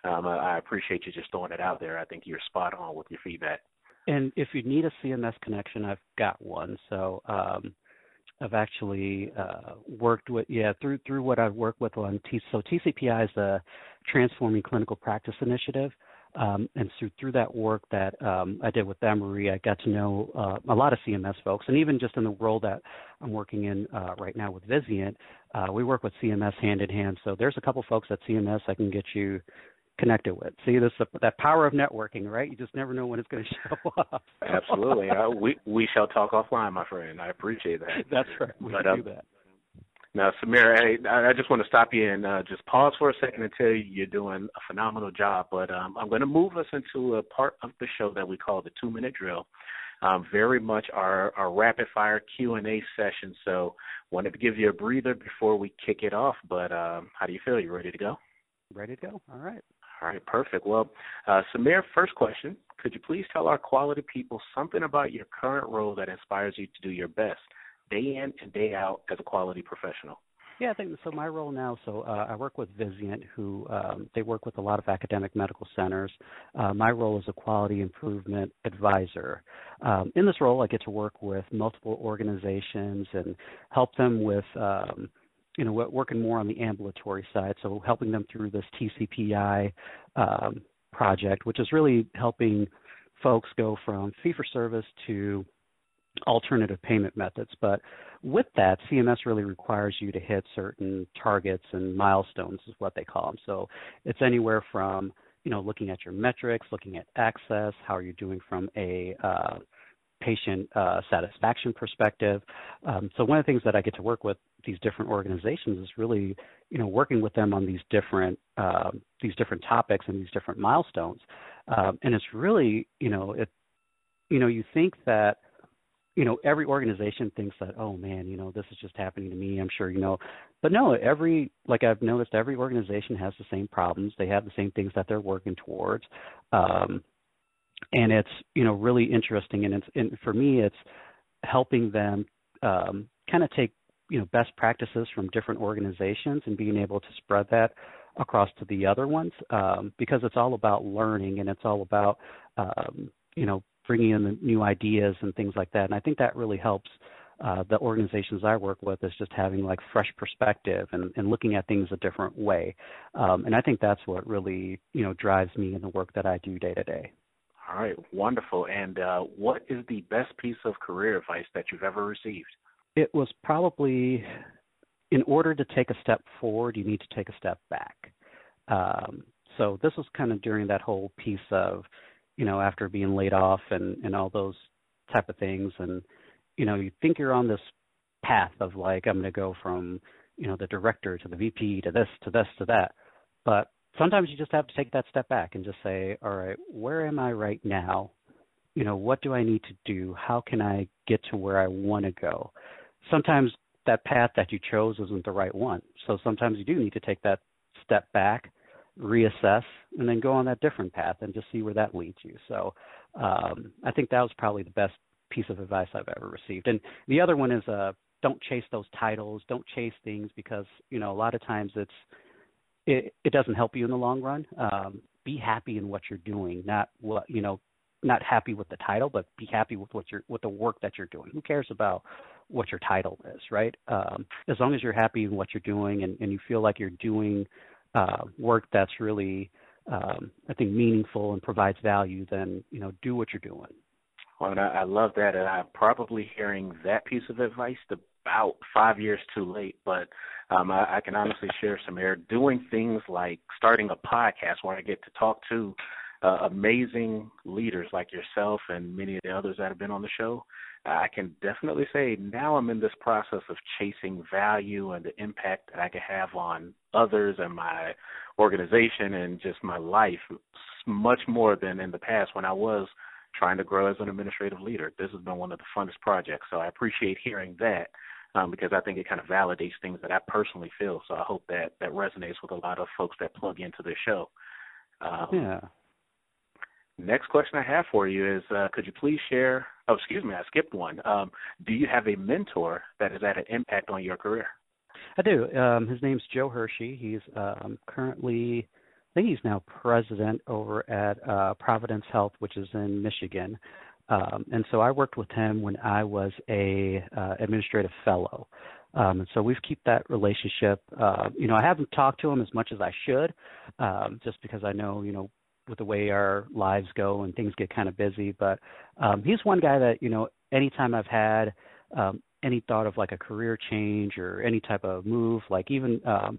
um, I appreciate you just throwing it out there. I think you're spot on with your feedback. And if you need a CMS connection, I've got one. So um, I've actually uh, worked with yeah through through what I've worked with on T. So TCPI is the Transforming Clinical Practice Initiative. Um, and through through that work that um, I did with Emory, I got to know uh, a lot of CMS folks, and even just in the role that I'm working in uh, right now with Vizient, uh, we work with CMS hand in hand. So there's a couple folks at CMS I can get you connected with. See, this that power of networking, right? You just never know when it's going to show up. Absolutely. uh, we we shall talk offline, my friend. I appreciate that. That's right. We but, um, do that. Now, Samir, hey, I just want to stop you and uh, just pause for a second and tell you you're doing a phenomenal job. But um, I'm going to move us into a part of the show that we call the two minute drill. Um, very much our, our rapid fire Q and A session. So, wanted to give you a breather before we kick it off. But um, how do you feel? You ready to go? Ready to go. All right. All right, perfect. Well, uh, Samir, first question. Could you please tell our quality people something about your current role that inspires you to do your best day in and day out as a quality professional? Yeah, I think so. My role now, so uh, I work with Vizient, who um, they work with a lot of academic medical centers. Uh, my role is a quality improvement advisor. Um, in this role, I get to work with multiple organizations and help them with um, you know, working more on the ambulatory side, so helping them through this TCPI um, project, which is really helping folks go from fee for service to alternative payment methods. But with that, CMS really requires you to hit certain targets and milestones, is what they call them. So it's anywhere from you know looking at your metrics, looking at access, how are you doing from a uh, patient uh, satisfaction perspective. Um, so one of the things that I get to work with these different organizations is really, you know, working with them on these different uh, these different topics and these different milestones. Um, and it's really, you know, it, you know, you think that, you know, every organization thinks that, oh man, you know, this is just happening to me. I'm sure you know, but no, every like I've noticed, every organization has the same problems. They have the same things that they're working towards. Um, and it's you know really interesting and it's and for me it's helping them um, kind of take you know best practices from different organizations and being able to spread that across to the other ones um, because it's all about learning and it's all about um, you know bringing in the new ideas and things like that. And I think that really helps uh, the organizations I work with is just having like fresh perspective and, and looking at things a different way. Um, and I think that's what really you know drives me in the work that I do day to day. All right, wonderful. And uh, what is the best piece of career advice that you've ever received? It was probably in order to take a step forward, you need to take a step back. Um, so this was kind of during that whole piece of, you know, after being laid off and, and all those type of things. And, you know, you think you're on this path of like, I'm going to go from, you know, the director to the VP to this, to this, to that. But sometimes you just have to take that step back and just say, all right, where am I right now? You know, what do I need to do? How can I get to where I want to go? Sometimes that path that you chose isn't the right one. So sometimes you do need to take that step back, reassess, and then go on that different path and just see where that leads you. So um, I think that was probably the best piece of advice I've ever received. And the other one is uh, don't chase those titles, don't chase things because you know a lot of times it's it, it doesn't help you in the long run. Um, be happy in what you're doing, not what you know, not happy with the title, but be happy with what you're with the work that you're doing. Who cares about what your title is, right? Um, as long as you're happy in what you're doing and, and you feel like you're doing uh, work that's really, um, I think, meaningful and provides value, then you know, do what you're doing. Well, and I, I love that, and I'm probably hearing that piece of advice about five years too late, but um, I, I can honestly share some air doing things like starting a podcast where I get to talk to uh, amazing leaders like yourself and many of the others that have been on the show. I can definitely say now I'm in this process of chasing value and the impact that I can have on others and my organization and just my life much more than in the past when I was trying to grow as an administrative leader. This has been one of the funnest projects, so I appreciate hearing that um, because I think it kind of validates things that I personally feel. So I hope that that resonates with a lot of folks that plug into this show. Um, yeah. Next question I have for you is uh, could you please share? Oh, excuse me, I skipped one. Um, do you have a mentor that has had an impact on your career? I do. Um, his name's Joe Hershey. He's um, currently, I think he's now president over at uh, Providence Health, which is in Michigan. Um, and so I worked with him when I was a uh, administrative fellow. Um, and so we've kept that relationship. Uh, you know, I haven't talked to him as much as I should, um, just because I know, you know, with the way our lives go and things get kind of busy. But um, he's one guy that, you know, anytime I've had um, any thought of like a career change or any type of move, like even um,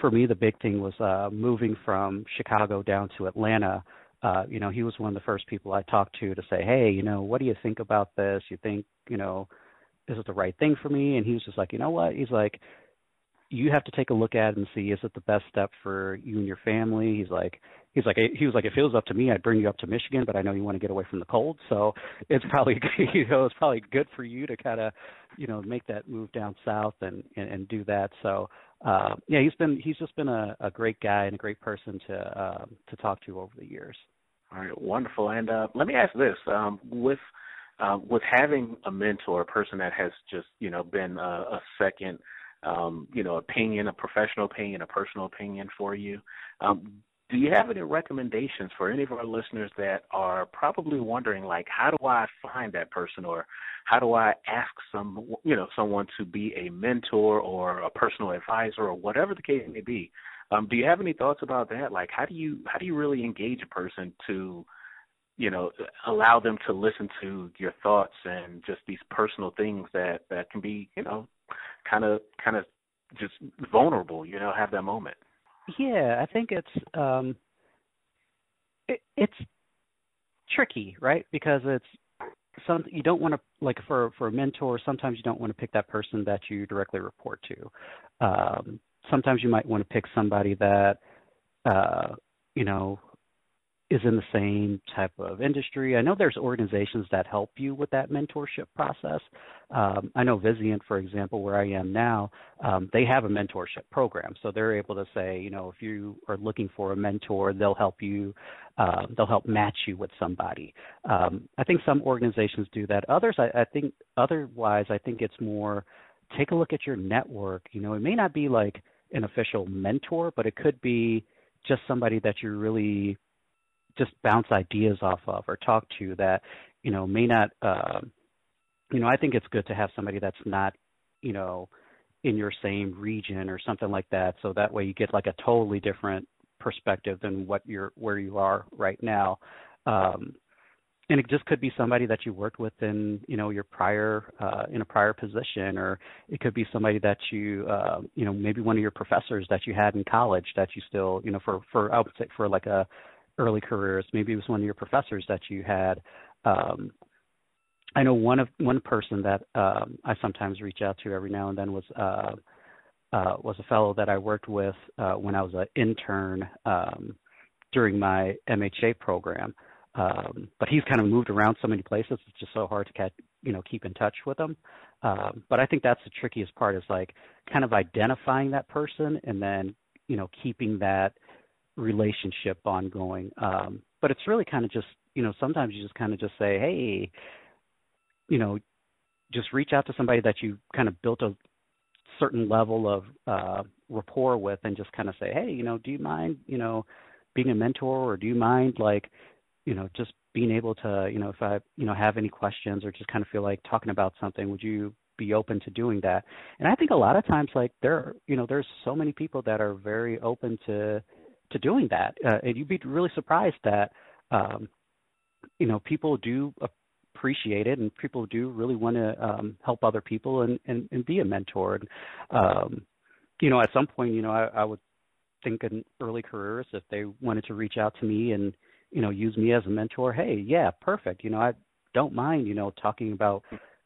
for me, the big thing was uh, moving from Chicago down to Atlanta uh, you know, he was one of the first people I talked to to say, hey, you know, what do you think about this? You think, you know, is it the right thing for me? And he was just like, you know what? He's like, you have to take a look at it and see is it the best step for you and your family. He's like, he's like, he was like, if it was up to me, I'd bring you up to Michigan, but I know you want to get away from the cold, so it's probably, you know, it's probably good for you to kind of, you know, make that move down south and and, and do that. So, uh, yeah, he's been he's just been a, a great guy and a great person to uh, to talk to over the years. All right, wonderful. And uh, let me ask this: um, with uh, with having a mentor, a person that has just you know been a, a second, um, you know, opinion, a professional opinion, a personal opinion for you. Um, do you have any recommendations for any of our listeners that are probably wondering, like, how do I find that person, or how do I ask some, you know, someone to be a mentor or a personal advisor, or whatever the case may be? Um, do you have any thoughts about that? Like, how do you how do you really engage a person to, you know, allow them to listen to your thoughts and just these personal things that that can be, you know, kind of kind of just vulnerable. You know, have that moment. Yeah, I think it's um, it, it's tricky, right? Because it's some you don't want to like for for a mentor. Sometimes you don't want to pick that person that you directly report to. Um, sometimes you might want to pick somebody that uh, you know is in the same type of industry. I know there's organizations that help you with that mentorship process. Um, I know Vizient, for example, where I am now, um, they have a mentorship program, so they're able to say, you know, if you are looking for a mentor, they'll help you. Uh, they'll help match you with somebody. Um, I think some organizations do that. Others, I, I think, otherwise, I think it's more take a look at your network. You know, it may not be like an official mentor, but it could be just somebody that you really just bounce ideas off of or talk to that you know may not uh, you know i think it's good to have somebody that's not you know in your same region or something like that. So that way you get like a totally different perspective than what you're where you are right now. Um, and it just could be somebody that you worked with in you know your prior uh, in a prior position or it could be somebody that you uh, you know maybe one of your professors that you had in college that you still you know for for I would say for like a early careers maybe it was one of your professors that you had um, I know one of one person that um, I sometimes reach out to every now and then was uh, uh, was a fellow that I worked with uh, when I was an intern um, during my MHA program. Um, but he's kind of moved around so many places; it's just so hard to catch, you know, keep in touch with him. Um, but I think that's the trickiest part is like kind of identifying that person and then you know keeping that relationship ongoing. Um, but it's really kind of just you know sometimes you just kind of just say, hey, you know, just reach out to somebody that you kind of built a certain level of uh, rapport with, and just kind of say, hey, you know, do you mind, you know, being a mentor, or do you mind like, you know, just being able to, you know, if I, you know, have any questions or just kind of feel like talking about something, would you be open to doing that? And I think a lot of times, like there, you know, there's so many people that are very open to to doing that, uh, and you'd be really surprised that, um, you know, people do appreciate it, and people do really want to um, help other people and, and, and be a mentor. And, um, you know, at some point, you know, I, I would think in early careers if they wanted to reach out to me and you know use me as a mentor, hey, yeah, perfect. You know, I don't mind you know talking about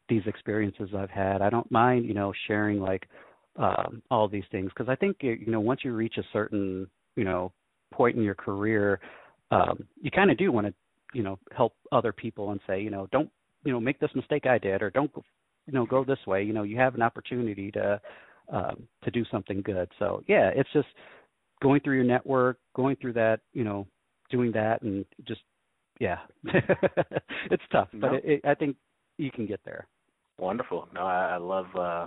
these experiences I've had. I don't mind you know sharing like um, all these things because I think you know once you reach a certain you know point in your career, um, you kind of do want to you know help other people and say you know don't you know make this mistake I did or don't you know go this way. You know you have an opportunity to um, to do something good. So yeah, it's just going through your network, going through that, you know, doing that, and just yeah, it's tough, but it, it, I think you can get there. Wonderful. No, I, I love uh,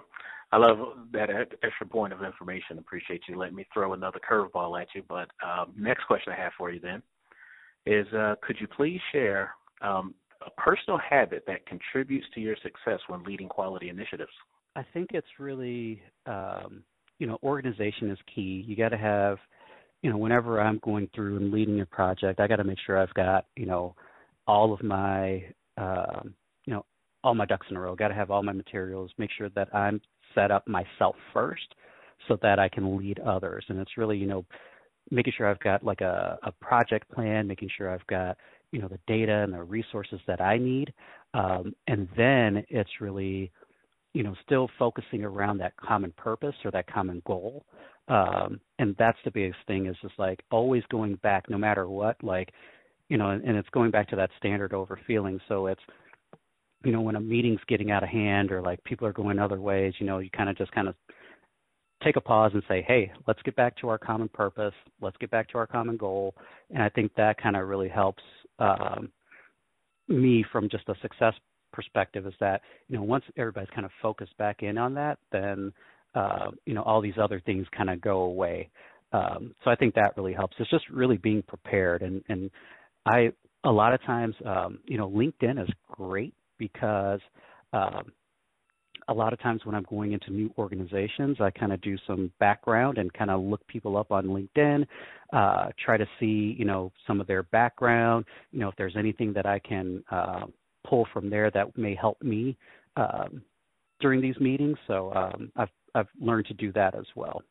I love that extra point of information. Appreciate you letting me throw another curveball at you. But um, next question I have for you then is uh, could you please share um, a personal habit that contributes to your success when leading quality initiatives? I think it's really, um, you know, organization is key. You got to have, you know, whenever I'm going through and leading a project, I got to make sure I've got, you know, all of my, um, you know, all my ducks in a row. Got to have all my materials. Make sure that I'm set up myself first, so that I can lead others. And it's really, you know, making sure I've got like a, a project plan, making sure I've got you know the data and the resources that I need, um, and then it's really you know still focusing around that common purpose or that common goal. Um, and that's the biggest thing is just like always going back no matter what like you know and, and it's going back to that standard over feeling so it's you know when a meeting's getting out of hand or like people are going other ways you know you kind of just kind of take a pause and say, hey, let's get back to our common purpose. Let's get back to our common goal. And I think that kind of really helps um, me from just a success perspective is that, you know, once everybody's kind of focused back in on that, then, uh, you know, all these other things kind of go away. Um, so I think that really helps. It's just really being prepared. And, and I, a lot of times, um, you know, LinkedIn is great because um, a lot of times when I'm going into new organizations, I kind of do some background and kind of look people up on LinkedIn, uh, try to see, you know, some of their background, you know, if there's anything that I can uh, pull from there that may help me um, during these meetings. So um, I've I've learned to do that as well.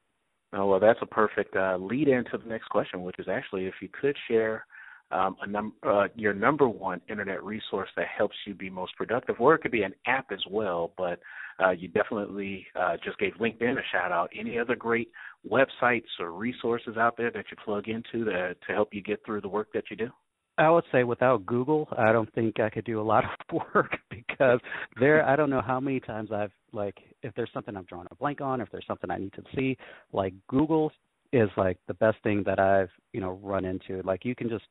Oh well, that's a perfect uh, lead into the next question, which is actually if you could share um, a num- uh, your number one internet resource that helps you be most productive, or it could be an app as well. But uh, you definitely uh, just gave LinkedIn a shout out. Any other great websites or resources out there that you plug into to, to help you get through the work that you do? I would say without Google, I don't think I could do a lot of work because there, I don't know how many times I've like, if there's something I'm drawing a blank on, if there's something I need to see, like Google is like the best thing that I've, you know, run into. Like you can just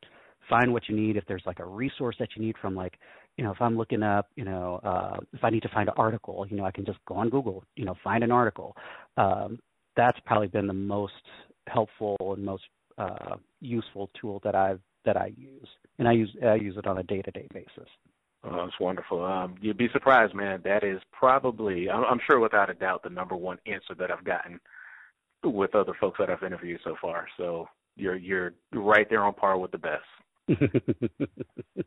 find what you need. If there's like a resource that you need from like, you know, if I'm looking up, you know, uh, if I need to find an article, you know, I can just go on Google, you know, find an article. Um, that's probably been the most helpful and most uh, useful tool that I've that I use, and I use I use it on a day to day basis. Oh, that's wonderful. Um, you'd be surprised, man. That is probably, I'm, I'm sure without a doubt, the number one answer that I've gotten with other folks that I've interviewed so far. So you're you're right there on par with the best.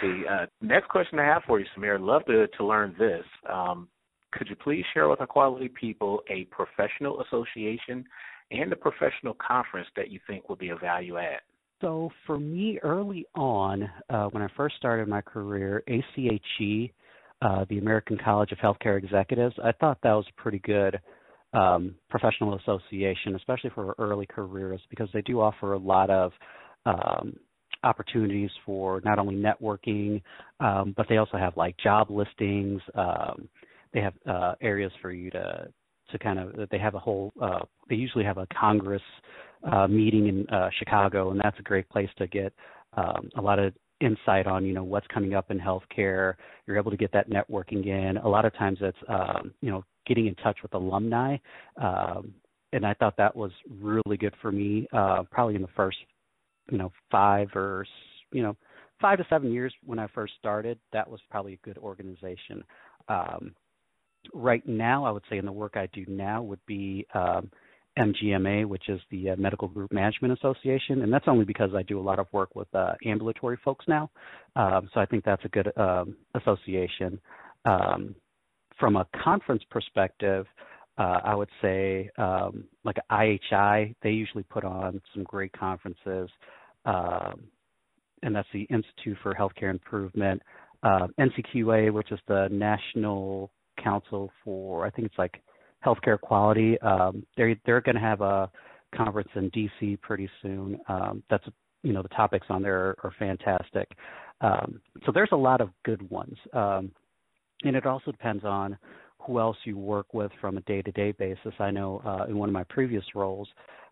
see, uh, next question I have for you, Samir. Love to to learn this. Um, could you please share with our quality people a professional association and a professional conference that you think will be a value add? So for me, early on, uh, when I first started my career, ACHE, uh, the American College of Healthcare Executives, I thought that was a pretty good um, professional association, especially for early careers, because they do offer a lot of um, opportunities for not only networking, um, but they also have like job listings. Um, they have uh, areas for you to to kind of they have a whole uh, they usually have a congress uh, meeting in uh, Chicago, and that's a great place to get um, a lot of insight on you know what's coming up in healthcare. You're able to get that networking in. A lot of times it's um, you know getting in touch with alumni, um, and I thought that was really good for me. Uh, probably in the first you know five or you know five to seven years when I first started, that was probably a good organization. Um, right now, I would say in the work I do now would be um, MGMA, which is the uh, Medical Group Management Association, and that's only because I do a lot of work with uh, ambulatory folks now. Um, so I think that's a good um, association. Um, from a conference perspective, uh, I would say um, like IHI, they usually put on some great conferences, um, and that's the Institute for Healthcare Improvement. Uh, NCQA, which is the National Council for, I think it's like healthcare quality. Um, they're they're going to have a conference in DC pretty soon. Um, that's you know the topics on there are, are fantastic. Um, so there's a lot of good ones, um, and it also depends on who else you work with from a day-to-day basis. I know uh, in one of my previous roles,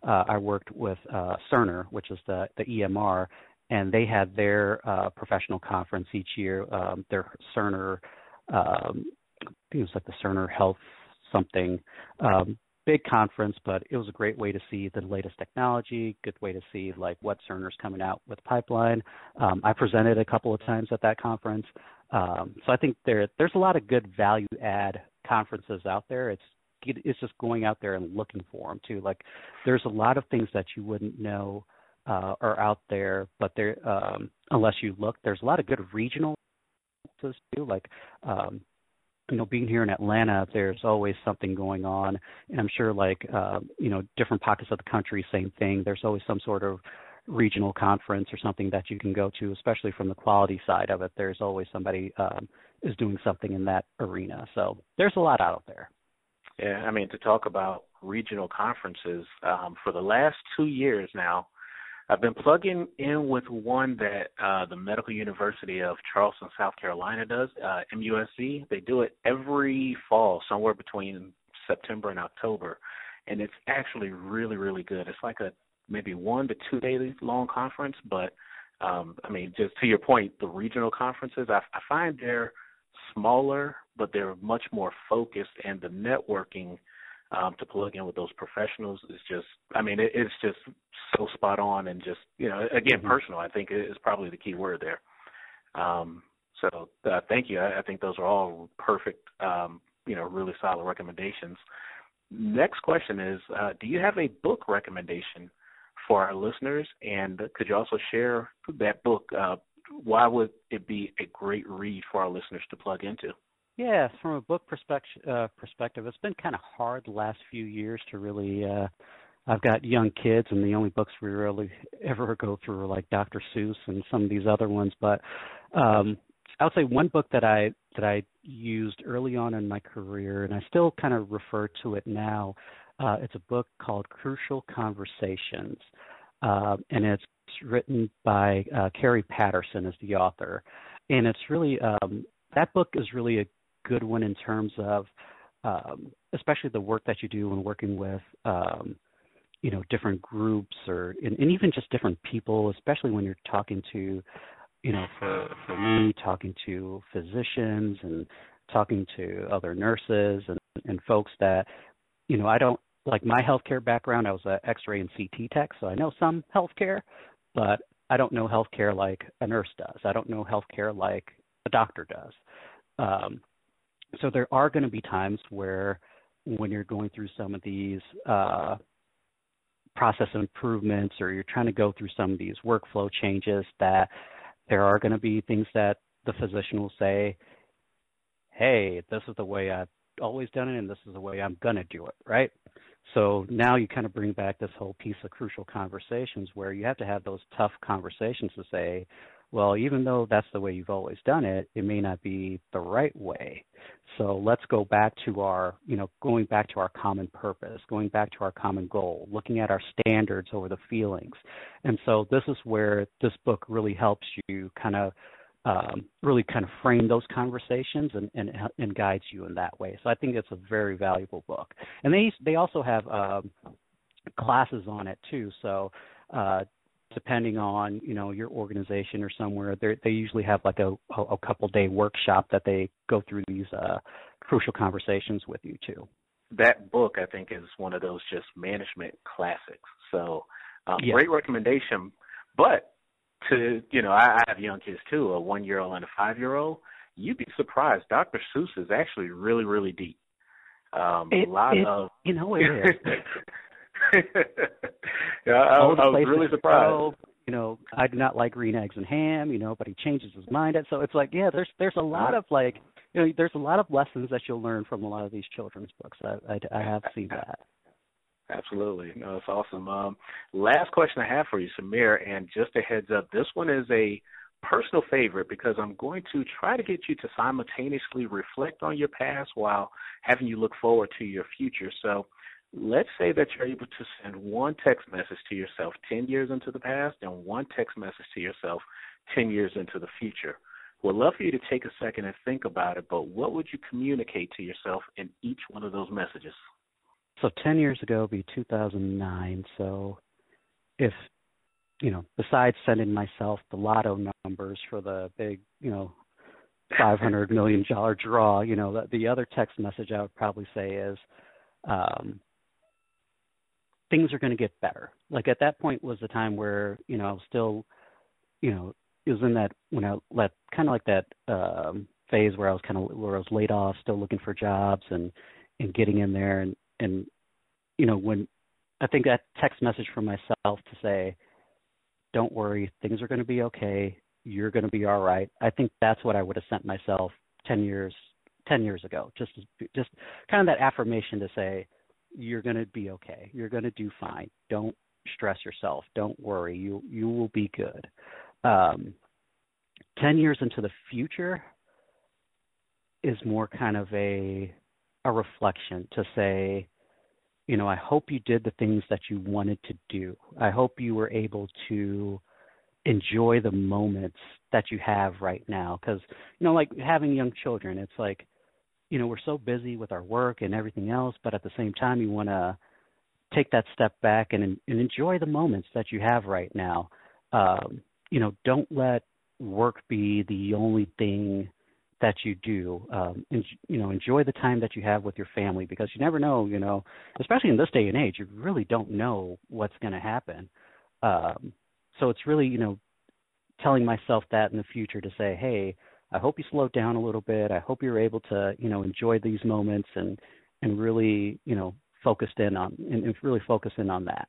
uh, I worked with uh, Cerner, which is the the EMR, and they had their uh, professional conference each year. Um, their Cerner, um, I think it was like the Cerner Health something. Um, big conference, but it was a great way to see the latest technology, good way to see like what Cerner's coming out with pipeline. Um, I presented a couple of times at that conference. Um, so I think there there's a lot of good value add conferences out there. It's it's just going out there and looking for them too. Like there's a lot of things that you wouldn't know uh, are out there, but there um, unless you look, there's a lot of good regional too. Like um, you know, being here in Atlanta, there's always something going on, and I'm sure like uh, you know, different pockets of the country, same thing. There's always some sort of regional conference or something that you can go to, especially from the quality side of it. There's always somebody um, is doing something in that arena. So there's a lot out there. Yeah, I mean to talk about regional conferences um, for the last two years now. I've been plugging in with one that uh, the Medical University of Charleston, South Carolina does, uh, MUSC. They do it every fall, somewhere between September and October, and it's actually really, really good. It's like a maybe one to two day long conference, but um, I mean, just to your point, the regional conferences, I, I find they're smaller, but they're much more focused, and the networking um, to plug in with those professionals is just, I mean, it, it's just so spot on and just, you know, again, mm-hmm. personal, I think is probably the key word there. Um, so uh, thank you. I, I think those are all perfect, um, you know, really solid recommendations. Next question is, uh, do you have a book recommendation for our listeners? And could you also share that book? Uh, why would it be a great read for our listeners to plug into? Yeah, from a book perspective, uh, perspective, it's been kind of hard the last few years to really. Uh, I've got young kids, and the only books we really ever go through are like Dr. Seuss and some of these other ones. But um, I would say one book that I that I used early on in my career, and I still kind of refer to it now. Uh, it's a book called Crucial Conversations, uh, and it's written by uh, Kerry Patterson as the author, and it's really um, that book is really a good one in terms of um, especially the work that you do when working with um, you know different groups or and, and, even just different people, especially when you're talking to you know for for me talking to physicians and talking to other nurses and and folks that you know I don't like my healthcare background, I was an X-ray and CT tech, so I know some healthcare, but I don't know healthcare like a nurse does. I don't know healthcare like a doctor does. Um, so there are going to be times where, when you're going through some of these uh, process improvements, or you're trying to go through some of these workflow changes, that there are going to be things that the physician will say, "Hey, this is the way I've always done it, and this is the way I'm going to do it." Right? So now you kind of bring back this whole piece of crucial conversations where you have to have those tough conversations to say, well, even though that's the way you've always done it, it may not be the right way. So let's go back to our, you know, going back to our common purpose, going back to our common goal, looking at our standards over the feelings. And so this is where this book really helps you kind of um, really kind of frame those conversations and, and and guides you in that way. So I think it's a very valuable book. And they they also have um, classes on it too. So uh, depending on you know your organization or somewhere, they they usually have like a a couple day workshop that they go through these uh, crucial conversations with you too. That book I think is one of those just management classics. So um, yeah. great recommendation. But to you know, I, I have young kids too, a one year old and a five year old. You'd be surprised. Dr. Seuss is actually really, really deep. Um, it, a lot it, of you know it is. yeah, I, I was really surprised. Go, you know, I do not like green eggs and ham. You know, but he changes his mind. And So it's like, yeah, there's there's a lot of like, you know, there's a lot of lessons that you'll learn from a lot of these children's books. I I, I have seen that. Absolutely. No, it's awesome. Um, last question I have for you, Samir, and just a heads up, this one is a personal favorite because I'm going to try to get you to simultaneously reflect on your past while having you look forward to your future. So let's say that you're able to send one text message to yourself 10 years into the past and one text message to yourself 10 years into the future. Would love for you to take a second and think about it, but what would you communicate to yourself in each one of those messages? So 10 years ago would be 2009. So if, you know, besides sending myself the lotto numbers for the big, you know, 500 million dollar draw, you know, the, the other text message I would probably say is, um, things are going to get better. Like at that point was the time where, you know, I was still, you know, it was in that, when I let kind of like that, um, phase where I was kind of, where I was laid off, still looking for jobs and, and getting in there and and you know when I think that text message from myself to say, "Don't worry, things are going to be okay. You're going to be all right." I think that's what I would have sent myself ten years ten years ago. Just just kind of that affirmation to say, "You're going to be okay. You're going to do fine. Don't stress yourself. Don't worry. You you will be good." Um, ten years into the future is more kind of a a reflection to say, you know, I hope you did the things that you wanted to do. I hope you were able to enjoy the moments that you have right now. Because, you know, like having young children, it's like, you know, we're so busy with our work and everything else, but at the same time, you want to take that step back and, and enjoy the moments that you have right now. Um, you know, don't let work be the only thing that you do. Um, and, you know, enjoy the time that you have with your family because you never know. You know, especially in this day and age, you really don't know what's going to happen. Um, so it's really, you know, telling myself that in the future to say, hey, I hope you slow down a little bit. I hope you're able to, you know, enjoy these moments and and really, you know, focused in on and, and really focus in on that.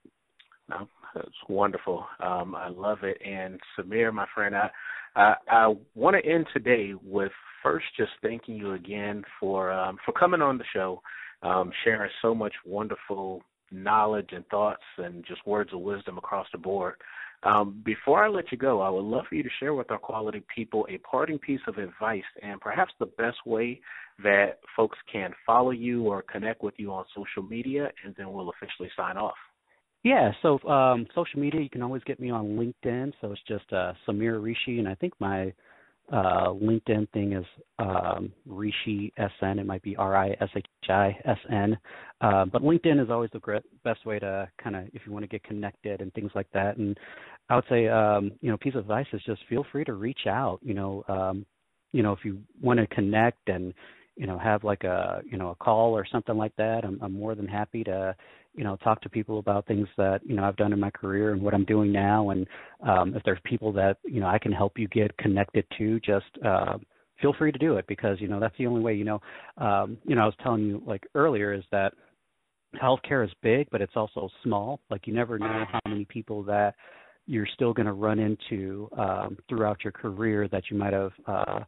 No, that's wonderful. Um, I love it. And Samir, my friend, I I, I want to end today with first just thanking you again for um, for coming on the show, um, sharing so much wonderful knowledge and thoughts and just words of wisdom across the board. Um, before I let you go, I would love for you to share with our quality people a parting piece of advice and perhaps the best way that folks can follow you or connect with you on social media, and then we'll officially sign off. Yeah, so um, social media, you can always get me on LinkedIn. So it's just uh, Samir Rishi, and I think my uh, LinkedIn thing is um, Rishi SN. It might be R I S H I S N. Uh, but LinkedIn is always the great, best way to kind of, if you want to get connected and things like that. And I would say, um, you know, piece of advice is just feel free to reach out. You know, um, you know, if you want to connect and you know have like a you know a call or something like that, I'm, I'm more than happy to you know, talk to people about things that you know I've done in my career and what I'm doing now, and um, if there's people that you know I can help you get connected to, just uh, feel free to do it because you know that's the only way. You know, um, you know I was telling you like earlier is that healthcare is big, but it's also small. Like you never know how many people that you're still going to run into um, throughout your career that you might have uh,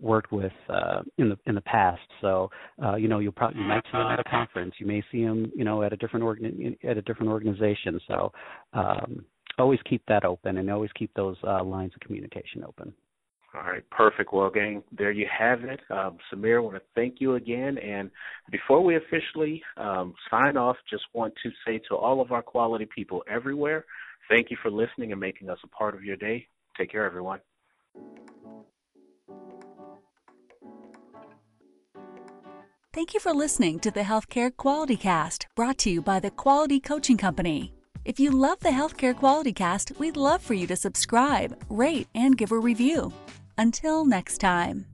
worked with uh, in the in the past. So uh, you know you'll probably you might see them at a conference. You may see them you know at a different organ at a different organization. So um, always keep that open and always keep those uh, lines of communication open. All right, perfect. Well, gang, there you have it. Um, Samir, I want to thank you again. And before we officially um, sign off, just want to say to all of our quality people everywhere, thank you for listening and making us a part of your day. Take care, everyone. Thank you for listening to the Healthcare Quality Cast, brought to you by the Quality Coaching Company. If you love the Healthcare Quality Cast, we'd love for you to subscribe, rate, and give a review. Until next time.